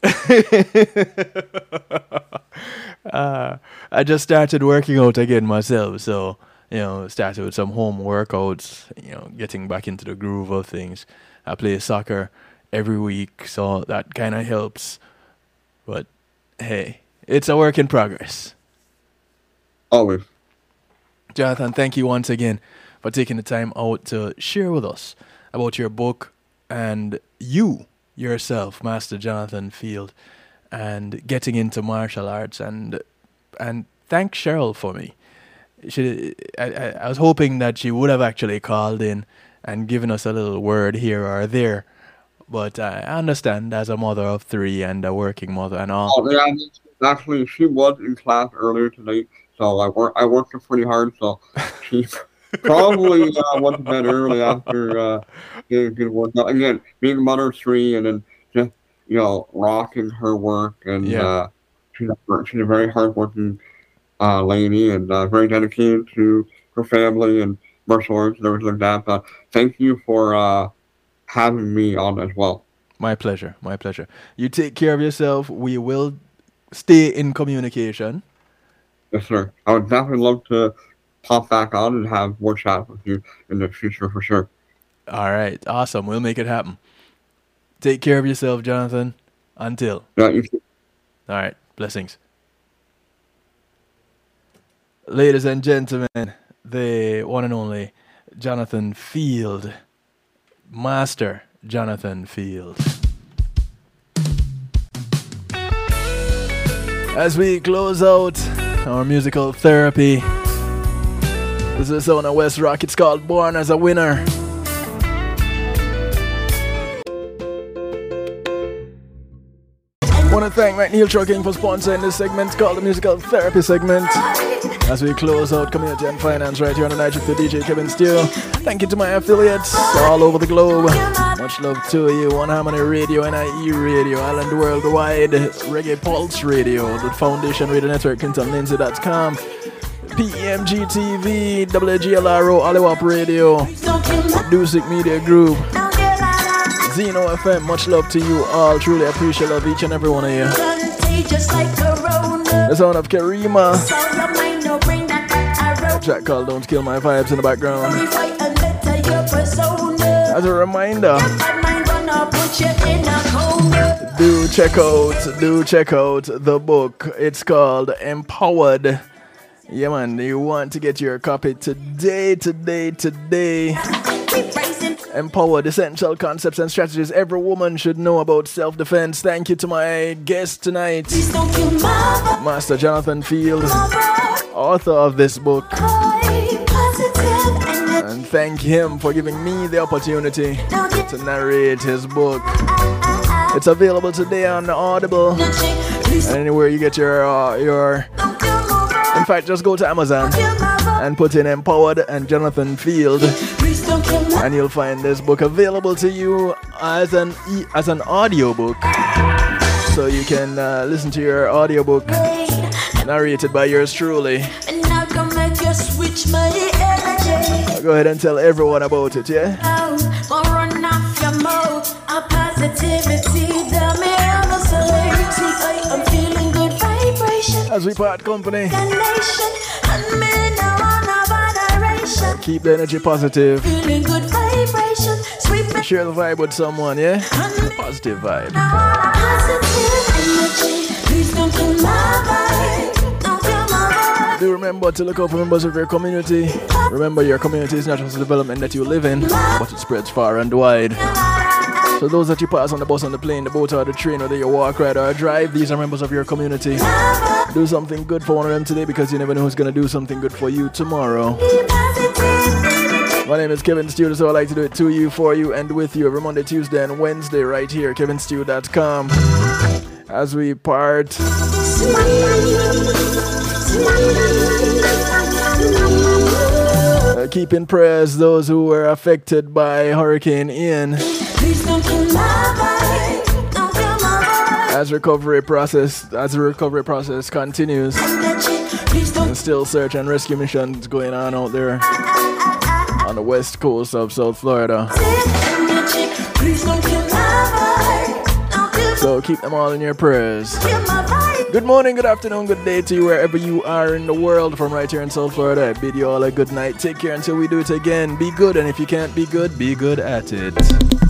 uh, I just started working out again myself, so you know, started with some home workouts. You know, getting back into the groove of things. I play soccer every week, so that kind of helps. But hey, it's a work in progress. Always. Jonathan, thank you once again for taking the time out to share with us about your book and you yourself, Master Jonathan Field, and getting into martial arts. And and thank Cheryl for me. She, I, I, was hoping that she would have actually called in and given us a little word here or there. But I understand as a mother of three and a working mother and all. Oh, yeah, actually, she was in class earlier tonight, so I work I worked her pretty hard. So she probably uh, went to bed early after uh, getting good work. Again, being a mother of three, and then just you know rocking her work, and Yeah. uh, she's a, she's a very hardworking uh, lady and uh, very dedicated to her family and martial arts and everything like that. But thank you for uh, having me on as well. My pleasure. My pleasure. You take care of yourself. We will stay in communication. Yes, sir. I would definitely love to pop back on and have more chat with you in the future for sure. All right. Awesome. We'll make it happen. Take care of yourself, Jonathan. Until. Yeah, you too. All right. Blessings. Ladies and gentlemen, the one and only Jonathan Field. Master Jonathan Field. As we close out our musical therapy, this is on a West Rock. It's called Born as a Winner. Want to thank McNeil Trucking for sponsoring this segment called the Musical Therapy segment. As we close out community and finance right here on the night with the DJ Kevin Stew. Thank you to my affiliates all over the globe. Much love to you on Harmony Radio, NIE Radio, Island Worldwide, Reggae Pulse Radio, the Foundation Radio Network, ClintonLindsay.com, PEMG TV, WGLRO, Oliwap Radio, Dusic Media Group, Zeno FM. Much love to you all. Truly appreciate love each and every one of you. The sound of Karima. Track called Don't Kill My Vibes in the background. As a reminder, do check out, do check out the book. It's called Empowered. Yeah, man, you want to get your copy today, today, today. Empowered essential concepts and strategies every woman should know about self defense. Thank you to my guest tonight, Master Jonathan Field, author of this book. And thank him for giving me the opportunity to narrate his book. It's available today on Audible and anywhere you get your uh, your. In fact, just go to Amazon and put in Empowered and Jonathan Field, and you'll find this book available to you as an e- as an audiobook, so you can uh, listen to your audiobook narrated by yours truly. Go ahead and tell everyone about it, yeah? As we part company, keep the energy positive. Share the vibe with someone, yeah? Positive vibe. Do remember to look out for members of your community. Remember, your community is not just a development that you live in, but it spreads far and wide. So those that you pass on the bus, on the plane, the boat, or the train, whether you walk, ride, or drive, these are members of your community. Do something good for one of them today because you never know who's gonna do something good for you tomorrow. My name is Kevin Stew, so I like to do it to you, for you, and with you every Monday, Tuesday, and Wednesday right here, kevinstew.com. As we part. Uh, keep in prayers those who were affected by Hurricane Ian. As recovery process, as the recovery process continues, and still search and rescue missions going on out there on the west coast of South Florida. So keep them all in your prayers. Good morning, good afternoon, good day to you wherever you are in the world from right here in South Florida. I bid you all a good night. Take care until we do it again. Be good, and if you can't be good, be good at it.